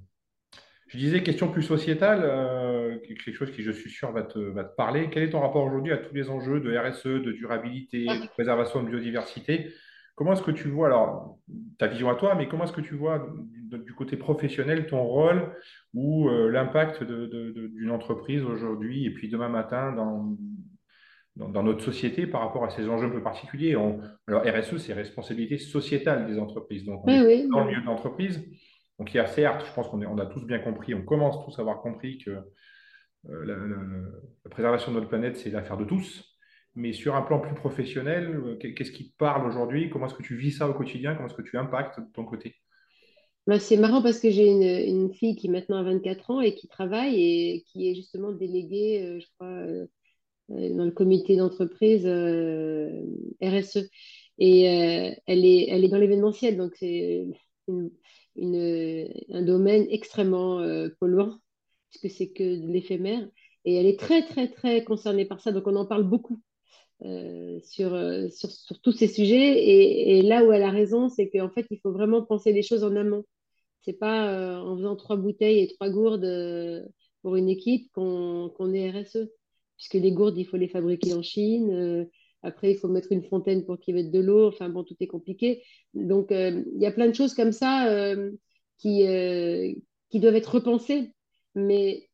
Je disais, question plus sociétale, euh, quelque chose qui, je suis sûr, va te, va te parler. Quel est ton rapport aujourd'hui à tous les enjeux de RSE, de durabilité, de préservation de biodiversité? Comment est-ce que tu vois, alors, ta vision à toi, mais comment est-ce que tu vois du côté professionnel ton rôle ou euh, l'impact d'une entreprise aujourd'hui et puis demain matin dans, dans, notre société par rapport à ces enjeux un peu particuliers? Alors, RSE, c'est responsabilité sociétale des entreprises. Donc, on est dans le milieu de l'entreprise. Donc il y a certes, je pense qu'on on a tous bien compris, on commence tous à avoir compris que euh, la, préservation de notre planète, c'est l'affaire de tous. Mais sur un plan plus professionnel, euh, qu'est-ce qui te parle aujourd'hui? Comment est-ce que tu vis ça au quotidien? Comment est-ce que tu impactes de ton côté? Bah, C'est marrant parce que j'ai une, fille qui maintenant a 24 ans et qui travaille et qui est justement déléguée, euh, je crois, dans le comité d'entreprise RSE. Et elle, est, elle est dans l'événementiel, donc c'est une, une, un domaine extrêmement polluant, puisque c'est que de l'éphémère. Et elle est très, très, très concernée par ça. Donc, on en parle beaucoup sur, sur, sur, tous ces sujets. Et, là où elle a raison, c'est qu'en fait, il faut vraiment penser les choses en amont. C'est pas en faisant trois bouteilles et trois gourdes pour une équipe qu'on est RSE, puisque les gourdes, il faut les fabriquer en Chine. Euh, après, il faut mettre une fontaine pour qu'il y ait de l'eau. Enfin, bon, tout est compliqué. Donc, euh, il y a plein de choses comme ça euh, qui, qui doivent être repensées. Mais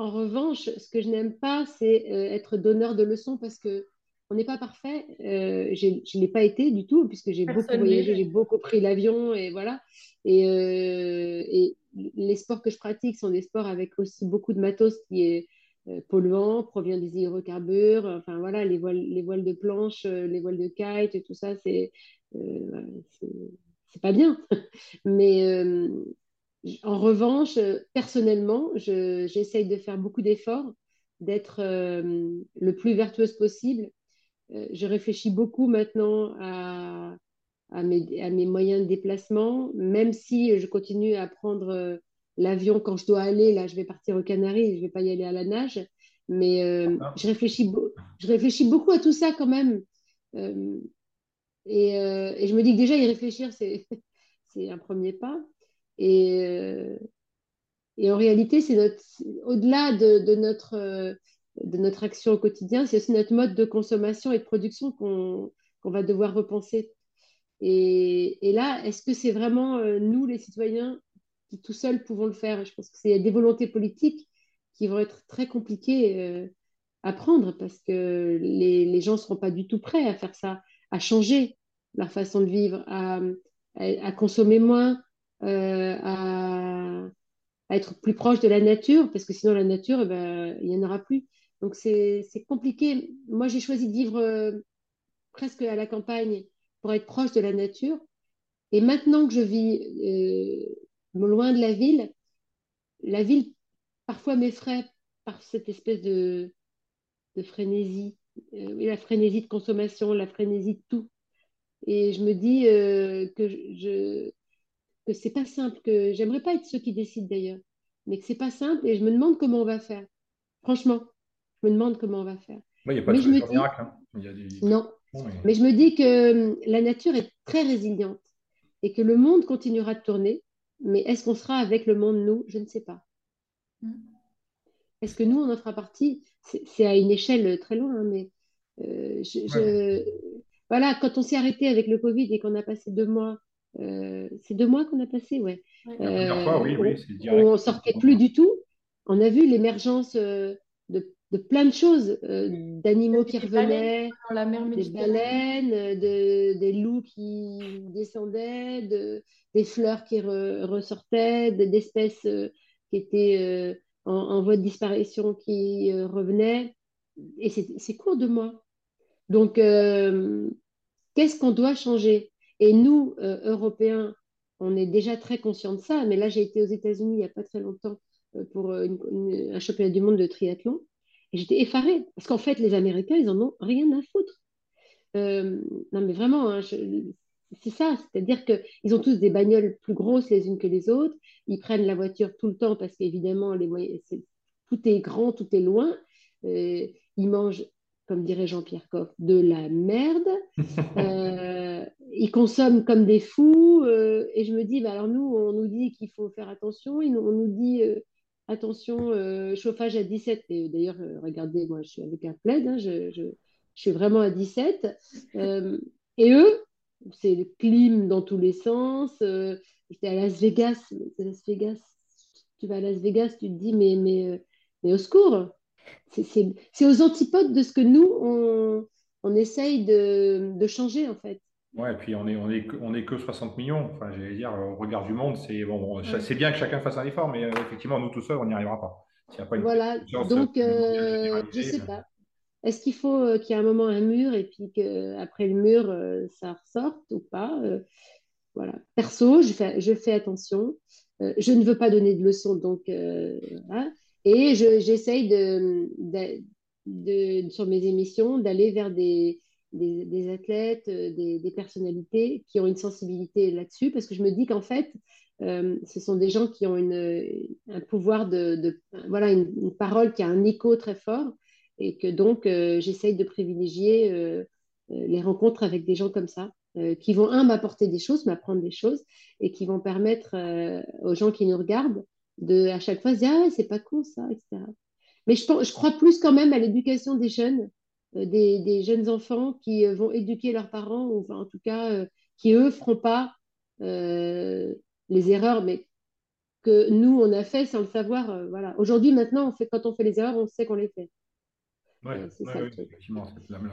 en revanche, ce que je n'aime pas, c'est être donneur de leçons parce que on n'est pas parfait. je ne l'ai pas été du tout, puisque j'ai beaucoup voyagé, j'ai beaucoup pris l'avion, et voilà. Et, et, les sports que je pratique sont des sports avec aussi beaucoup de matos qui est euh, polluant, provient des hydrocarbures, enfin voilà, les voiles, les voiles de planche, euh, les voiles de kite et tout ça, c'est euh, c'est pas bien. Mais en revanche, personnellement, j'essaye de faire beaucoup d'efforts, d'être le plus vertueuse possible. je réfléchis beaucoup maintenant à, à mes, moyens de déplacement, même si je continue à prendre euh, l'avion quand je dois aller. Là, je vais partir aux Canaries, je ne vais pas y aller à la nage. Mais euh, je, réfléchis je réfléchis beaucoup à tout ça quand même. Euh, et, je me dis que déjà, y réfléchir, c'est un premier pas. Et, et en réalité, c'est au-delà de, notre, de notre action au quotidien, c'est aussi notre mode de consommation et de production qu'on va devoir repenser. Et, là, est-ce que c'est vraiment euh, nous, les citoyens, qui tout seuls pouvons le faire? Je pense que c'est des volontés politiques qui vont être très compliquées euh, à prendre parce que les, gens ne seront pas du tout prêts à faire ça, à changer leur façon de vivre, à, consommer moins, euh, à, être plus proche de la nature, parce que sinon la nature, eh ben, il n'y en aura plus. Donc c'est compliqué. Moi, j'ai choisi de vivre presque à la campagne pour être proche de la nature. Et maintenant que je vis euh, loin de la ville, la ville parfois m'effraie par cette espèce de, de frénésie, euh, la frénésie de consommation, la frénésie de tout. Et je me dis euh, que je que c'est pas simple, que j'aimerais pas être ceux qui décident d'ailleurs, mais que c'est pas simple et je me demande comment on va faire. Franchement, je me demande comment on va faire. Il n'y a pas de miracle. Hein. Il y a des... Non, mais je me dis que hum, la nature est très résiliente et que le monde continuera de tourner. Mais est-ce qu'on sera avec le monde, nous? Je ne sais pas. Mm. Est-ce que nous, on en fera partie? C'est à une échelle très loin, hein, mais euh, je, voilà, quand on s'est arrêté avec le Covid et qu'on a passé deux mois, euh, c'est deux mois qu'on a passé, ouais. Euh, fois, oui, oui, on, on sortait plus du tout. On a vu l'émergence de de plein de choses, euh, d'animaux qui revenaient, la mer des baleines, de, des loups qui descendaient, de, des fleurs qui ressortaient, d'espèces euh, qui étaient euh, en, voie de disparition qui revenaient. Et c'est court de mois. Donc, qu'est-ce qu'on doit changer? Et nous, Européens, on est déjà très conscients de ça, mais là, j'ai été aux États-Unis il n'y a pas très longtemps pour un championnat du monde de triathlon. Et j'étais effarée, parce qu'en fait, les Américains, ils en ont rien à foutre. Euh, non, mais vraiment, hein, c'est ça, c'est-à-dire qu'ils ont tous des bagnoles plus grosses les unes que les autres, ils prennent la voiture tout le temps parce qu'évidemment, tout est grand, tout est loin, euh, ils mangent, comme dirait Jean-Pierre Coff, de la merde, euh, ils consomment comme des fous, et je me dis, bah, alors nous, on nous dit qu'il faut faire attention, on nous dit attention, euh, chauffage à 17. Et d'ailleurs, euh, regardez, moi, je suis avec un plaid, hein, je, je, suis vraiment à 17. Euh, et eux, c'est le clim dans tous les sens. J'étais à Las Vegas. Las Vegas. Tu vas à Las Vegas, tu te dis, mais, mais, mais au secours. C'est aux antipodes de ce que nous, on, on essaye de, de changer, en fait. Ouais, et puis on est, on est, on est que 60 millions. Enfin, j'allais dire, au regard du monde, c'est bon, c'est bien que chacun fasse un effort, mais euh, effectivement, nous tout seuls, on n'y arrivera pas. voilà, donc euh, je ne sais pas. Est-ce qu'il faut euh, qu'il y ait un moment un mur et puis qu'après le mur, ça ressorte ou pas Voilà. Perso, je fais, je fais attention. je ne veux pas donner de leçons, donc voilà. Et j'essaye de, de, de, sur mes émissions d'aller vers des, des, athlètes, des, personnalités qui ont une sensibilité là-dessus, parce que je me dis qu'en fait, ce sont des gens qui ont une, un pouvoir de, voilà, une, parole qui a un écho très fort, et que donc j'essaye de privilégier les rencontres avec des gens comme ça. qui vont, un, m'apporter des choses, m'apprendre des choses, et qui vont permettre aux gens qui nous regardent de, à chaque fois, se dire, ah, c'est pas con ça, etc. Mais je, je crois plus quand même à l'éducation des jeunes, euh, des, jeunes enfants qui euh, vont éduquer leurs parents, ou en tout cas, euh, qui eux feront pas les erreurs, mais que nous, on a fait sans le savoir. voilà. Aujourd'hui, maintenant, on fait, quand on fait les erreurs, on sait qu'on les fait. Ouais,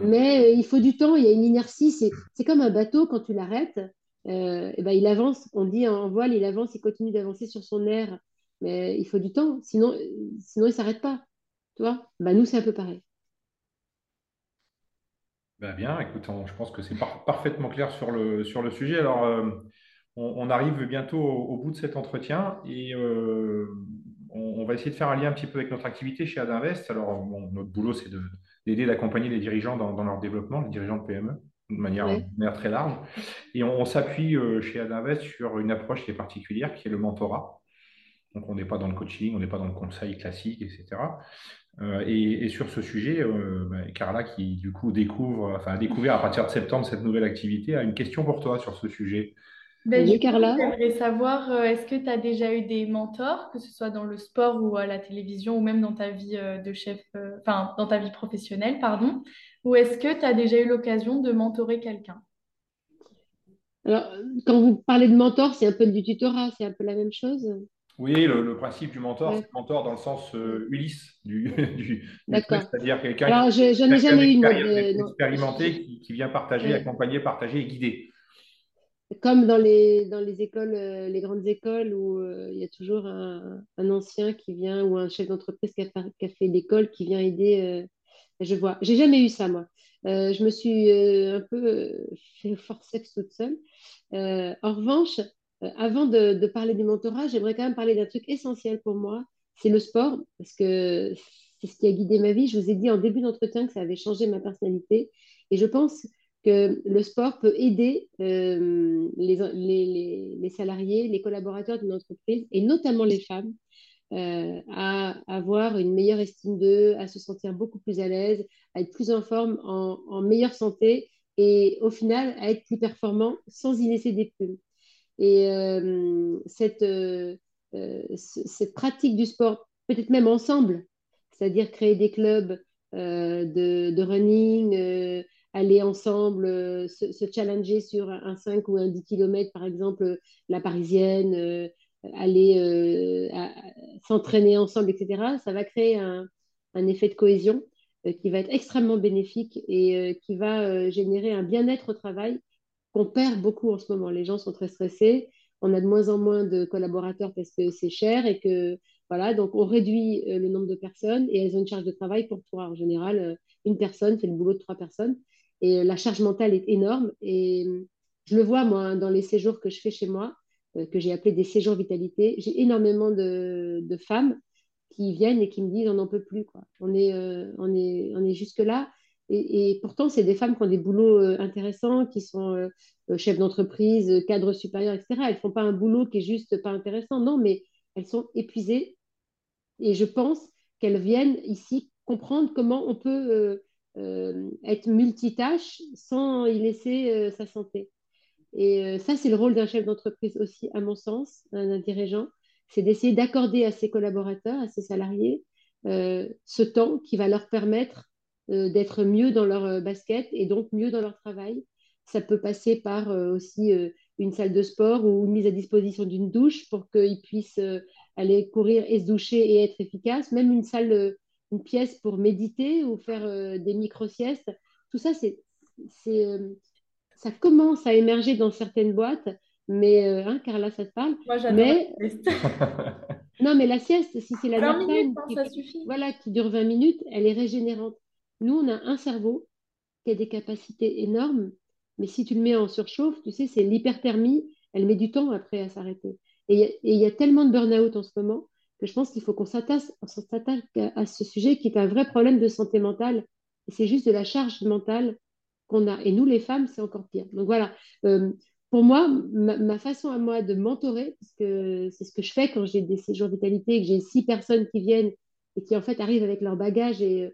Mais il faut du temps, il y a une inertie. C'est comme un bateau, quand tu l'arrêtes, et ben, il avance, on dit en voile, il avance, il continue d'avancer sur son air. Mais il faut du temps, sinon, sinon il ne s'arrête pas. Tu vois ben, Nous, c'est un peu pareil. Ben bien, écoute, je pense que c'est parfaitement clair sur le, sur le sujet. Alors, euh, on, arrive bientôt au, bout de cet entretien et euh, on, va essayer de faire un lien un petit peu avec notre activité chez Adinvest. Alors, notre boulot, c'est d'aider, d'accompagner les dirigeants dans, leur développement, les dirigeants de PME, de manière, manière très large. Et on, s'appuie euh, chez Adinvest sur une approche qui est particulière, qui est le mentorat. Donc, on n'est pas dans le coaching, on n'est pas dans le conseil classique, etc. Euh, et, sur ce sujet, euh, bah, Carla, qui du coup découvre, enfin, a découvert à partir de septembre cette nouvelle activité, a une question pour toi sur ce sujet. Ben, oui, Carla. J'aimerais savoir, euh, est-ce que tu as déjà eu des mentors, que ce soit dans le sport ou à la télévision, ou même dans ta vie de chef, enfin, dans ta vie professionnelle, pardon, ou est-ce que tu as déjà eu l'occasion de mentorer quelqu'un? Alors, quand vous parlez de mentor, c'est un peu du tutorat, c'est un peu la même chose oui, le, principe du mentor, c'est mentor dans le sens euh, Ulysse du, du, c'est-à-dire quelqu'un qui, jamais eu expérimenté qui, vient partager, accompagner, partager et guider. Comme dans les, dans les écoles, euh, les grandes écoles où euh, il y a toujours un, ancien qui vient ou un chef d'entreprise qui, qui, a fait l'école qui vient aider. je vois. J'ai jamais eu ça moi. je me suis un peu fait forceps toute seule. en revanche, avant de, parler du mentorat, j'aimerais quand même parler d'un truc essentiel pour moi, c'est le sport, parce que c'est ce qui a guidé ma vie. Je vous ai dit en début d'entretien que ça avait changé ma personnalité, et je pense que le sport peut aider euh, les, salariés, les collaborateurs d'une entreprise, et notamment les femmes, euh, à avoir une meilleure estime d'eux, à se sentir beaucoup plus à l'aise, à être plus en forme, en, en meilleure santé, et au final à être plus performant sans y laisser des plumes. Et euh, cette, euh, euh, cette pratique du sport, peut-être même ensemble, c'est-à-dire créer des clubs de, running, aller ensemble, se, challenger sur un 5 ou un 10 km, par exemple, la parisienne, aller s'entraîner ensemble, etc., ça va créer un effet de cohésion qui va être extrêmement bénéfique et qui va générer un bien-être au travail qu'on perd beaucoup en ce moment. Les gens sont très stressés. On a de moins en moins de collaborateurs parce que c'est cher et que voilà, donc on réduit euh, le nombre de personnes et elles ont une charge de travail pour toi. En général, euh, une personne fait le boulot de trois personnes et euh, la charge mentale est énorme. Et je le vois moi dans les séjours que je fais chez moi, que j'ai appelé des séjours vitalité. J'ai énormément de, femmes qui viennent et qui me disent on n'en peut plus quoi. On est, on est, on est jusque et, pourtant, c'est des femmes qui ont des boulots euh, intéressants, qui sont euh, euh, chefs d'entreprise, cadres supérieurs, etc. Elles ne font pas un boulot qui est juste pas intéressant, non, mais elles sont épuisées. Et je pense qu'elles viennent ici comprendre comment on peut être multitâche sans y laisser sa santé. Et ça, c'est le rôle d'un chef d'entreprise aussi, à mon sens, d'un dirigeant, c'est d'essayer d'accorder à ses collaborateurs, à ses salariés, ce temps qui va leur permettre d'être mieux dans leur euh, basket et donc mieux dans leur travail. Ça peut passer par euh, aussi une salle de sport ou une mise à disposition d'une douche pour qu'ils puissent aller courir et se doucher et être efficaces. Même une salle, une pièce pour méditer ou faire des micro-siestes. Tout ça, c'est, ça commence à émerger dans certaines boîtes. Mais, hein, Carla, ça te parle? Moi, j'adore mais... non, mais la sieste, si c'est la 20 minutes, hein, ça suffit. Voilà, qui dure 20 minutes, elle est régénérante. Nous, on a un cerveau qui a des capacités énormes, mais si tu le mets en surchauffe, tu sais, c'est l'hyperthermie, elle met du temps après à s'arrêter. Et il y, a tellement de burn-out en ce moment que je pense qu'il faut qu'on s'attaque à, ce sujet qui est un vrai problème de santé mentale. Et c'est juste de la charge mentale qu'on a. Et nous, les femmes, c'est encore pire. Donc voilà, euh, pour moi, ma, façon à moi de mentorer, parce que c'est ce que je fais quand j'ai des séjours vitalité et que j'ai six personnes qui viennent et qui en fait arrivent avec leur bagage et euh,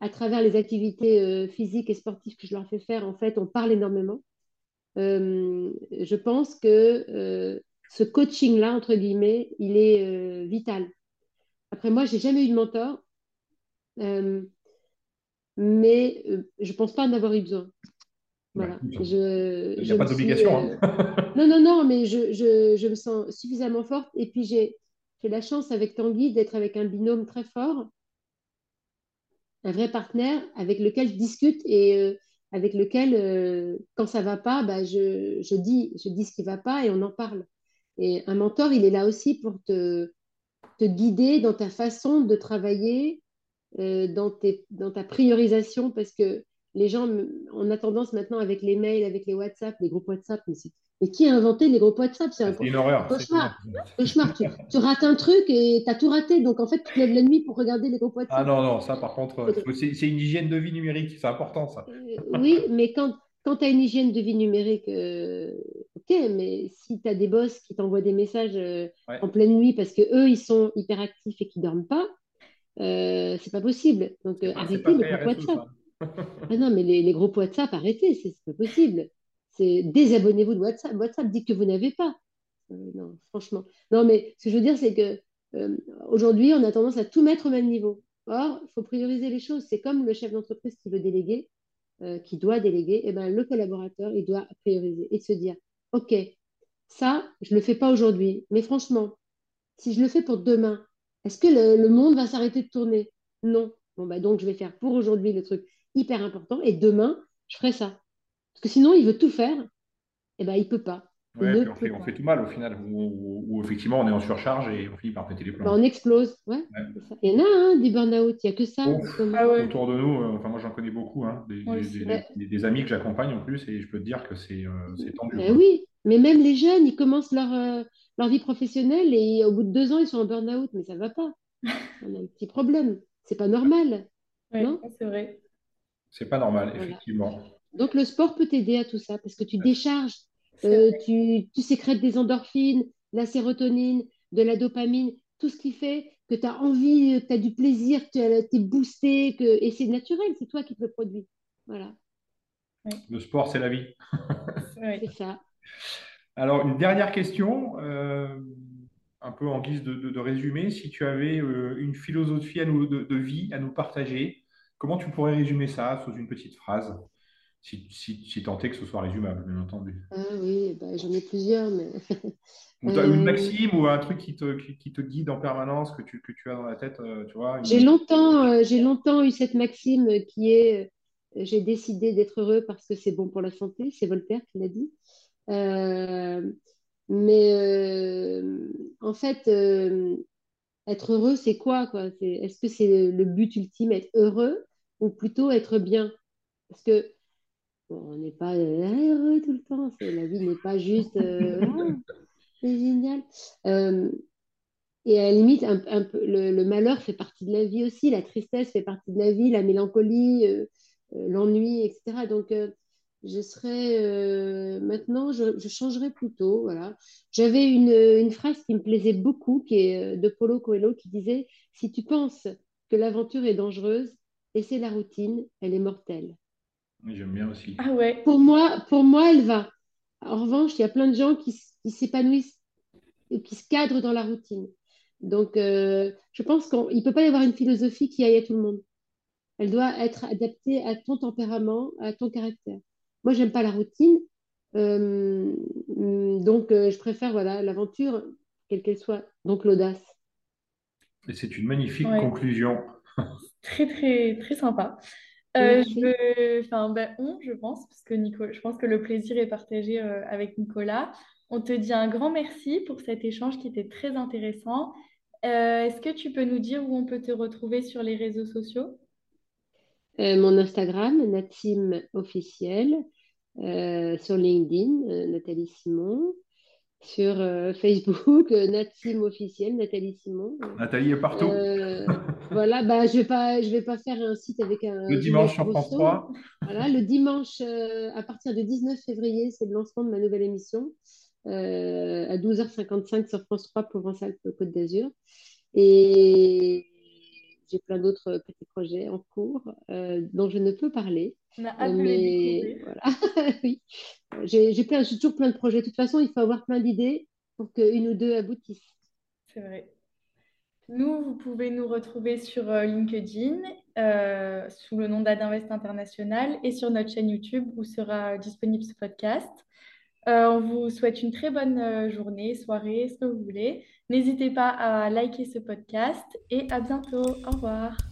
à travers les activités euh, physiques et sportives que je leur fais faire, en fait, on parle énormément. je pense que ce coaching-là, entre guillemets, il est vital. Après, moi, j'ai jamais eu de mentor mais euh, je ne pense pas en avoir eu besoin. Voilà. je, Il n'y a pas d'obligation. Hein. Euh, non, non, non, mais je, je, je, me sens suffisamment forte. Et puis, j'ai la chance avec Tanguy d'être avec un binôme très fort, un vrai partenaire avec lequel je discute et euh, avec lequel, quand ça va pas, bah, je, je, dis, je dis ce qui va pas et on en parle. Et un mentor, il est là aussi pour te, te guider dans ta façon de travailler, euh, dans, dans, ta priorisation parce que les gens, on a tendance maintenant avec les mails, avec les WhatsApp, les groupes WhatsApp, mais, qui a inventé les groupes WhatsApp C'est une horreur. Cauchemar. cauchemar. Tu, rates un truc et tu as tout raté. Donc en fait, tu te lèves la nuit pour regarder les groupes WhatsApp. Ah non, non, ça par contre, c'est une hygiène de vie numérique. C'est important ça. Euh, oui, mais quand, quand tu as une hygiène de vie numérique, euh, ok, mais si tu as des boss qui t'envoient des messages en pleine nuit parce que eux ils sont hyper actifs et qui dorment pas, euh, c'est pas possible. Donc euh, arrêtez les groupes WhatsApp. ah non, mais les, les, groupes WhatsApp, arrêtez, c'est pas possible. Désabonnez-vous de WhatsApp. WhatsApp dit que vous n'avez pas. Euh, non, franchement. Non, mais ce que je veux dire, c'est que aujourd'hui, on a tendance à tout mettre au même niveau. Or, il faut prioriser les choses. C'est comme le chef d'entreprise qui veut déléguer, qui doit déléguer. Et eh ben, le collaborateur, il doit prioriser et se dire, OK, ça, je le fais pas aujourd'hui. Mais franchement, si je le fais pour demain, est-ce que le, monde va s'arrêter de tourner? Non. Bon, bah donc, je vais faire pour aujourd'hui le truc hyper important et demain, je ferai ça. Parce que sinon, il veut tout faire, et eh ben, il ne peut pas. Ouais, on, fait, tout mal au final, où, effectivement on est en surcharge et on finit par péter les plombs. Bah, on explose, ouais. Il y en a hein, des burn-out, il n'y a que ça. Ah autour de nous, euh, enfin moi j'en connais beaucoup, hein, des, amis que j'accompagne en plus, et je peux te dire que c'est euh, tendu. Eh oui, mais même les jeunes, ils commencent leur, euh, leur vie professionnelle et au bout de deux ans, ils sont en burn-out, mais ça ne va pas. On a un petit problème. C'est pas normal. non? c'est vrai. C'est pas normal, effectivement. Donc le sport peut t'aider à tout ça parce que tu décharges, euh, tu, tu, sécrètes des endorphines, la sérotonine, de la dopamine, tout ce qui fait que tu as envie, que tu as du plaisir, que tu es boosté, que... et c'est naturel, c'est toi qui te le produis. Voilà. Le sport, c'est la vie. c'est ça. Alors, une dernière question, euh, un peu en guise de, résumé. Si tu avais euh, une philosophie à nous, de, vie à nous partager, comment tu pourrais résumer ça sous une petite phrase? Si, si, tant est que ce soit résumable, bien entendu. Ah oui, bah, j'en ai plusieurs, mais. ou as une euh, maxime ou un truc qui te, qui, te guide en permanence, que tu, que tu as dans la tête, tu vois J'ai longtemps, j'ai longtemps eu cette maxime qui est j'ai décidé d'être heureux parce que c'est bon pour la santé, c'est Voltaire qui l'a dit. Euh, mais euh, en fait, euh, être heureux, c'est quoi, quoi? Est-ce que c'est le but ultime, être heureux, ou plutôt être bien? Parce que on n'est pas heureux tout le temps. La vie n'est pas juste ah, c'est génial. et à la limite, un, peu, le, malheur fait partie de la vie aussi, la tristesse fait partie de la vie, la mélancolie, l'ennui, etc. Donc, je serais euh, maintenant, je, je, changerais plutôt. Voilà. J'avais une, une, phrase qui me plaisait beaucoup, qui est euh, de Paulo Coelho, qui disait Si tu penses que l'aventure est dangereuse, c'est la routine, elle est mortelle. J'aime bien aussi. Ah ouais. Pour moi, pour moi, elle va. En revanche, il y a plein de gens qui, qui s'épanouissent et qui se cadrent dans la routine. Donc, euh, je pense qu'il ne peut pas y avoir une philosophie qui aille à tout le monde. Elle doit être adaptée à ton tempérament, à ton caractère. Moi, j'aime pas la routine. Euh, donc, euh, je préfère voilà l'aventure, quelle qu'elle soit. Donc, l'audace. Et c'est une magnifique conclusion. très, très, très sympa. Euh, je enfin, ben, on, je pense, parce que Nico, je pense que le plaisir est partagé avec Nicolas. On te dit un grand merci pour cet échange qui était très intéressant. Est-ce que tu peux nous dire où on peut te retrouver sur les réseaux sociaux? Euh, mon Instagram, Natim officiel, euh, sur LinkedIn, euh, Nathalie Simon, sur Facebook, Natim officiel, Nathalie Simon. Nathalie est partout. voilà, voilà, bah, je ne vais, pas, je vais pas faire un site avec un. Le dimanche sur France 3. Voilà, le dimanche, euh, à partir du 19 février, c'est le lancement de ma nouvelle émission euh, à 12h55 sur France 3 Provence-Alpes-Côte d'Azur. Et j'ai plein d'autres petits projets en cours euh, dont je ne peux parler. On a hâte mais voilà, oui. J'ai toujours plein de projets. De toute façon, il faut avoir plein d'idées pour qu'une ou deux aboutissent. C'est vrai. Nous, vous pouvez nous retrouver sur euh, LinkedIn euh, sous le nom d'Adinvest International et sur notre chaîne YouTube où sera disponible ce podcast. Euh, on vous souhaite une très bonne journée, soirée, ce que vous voulez. N'hésitez pas à liker ce podcast et à bientôt. Au revoir.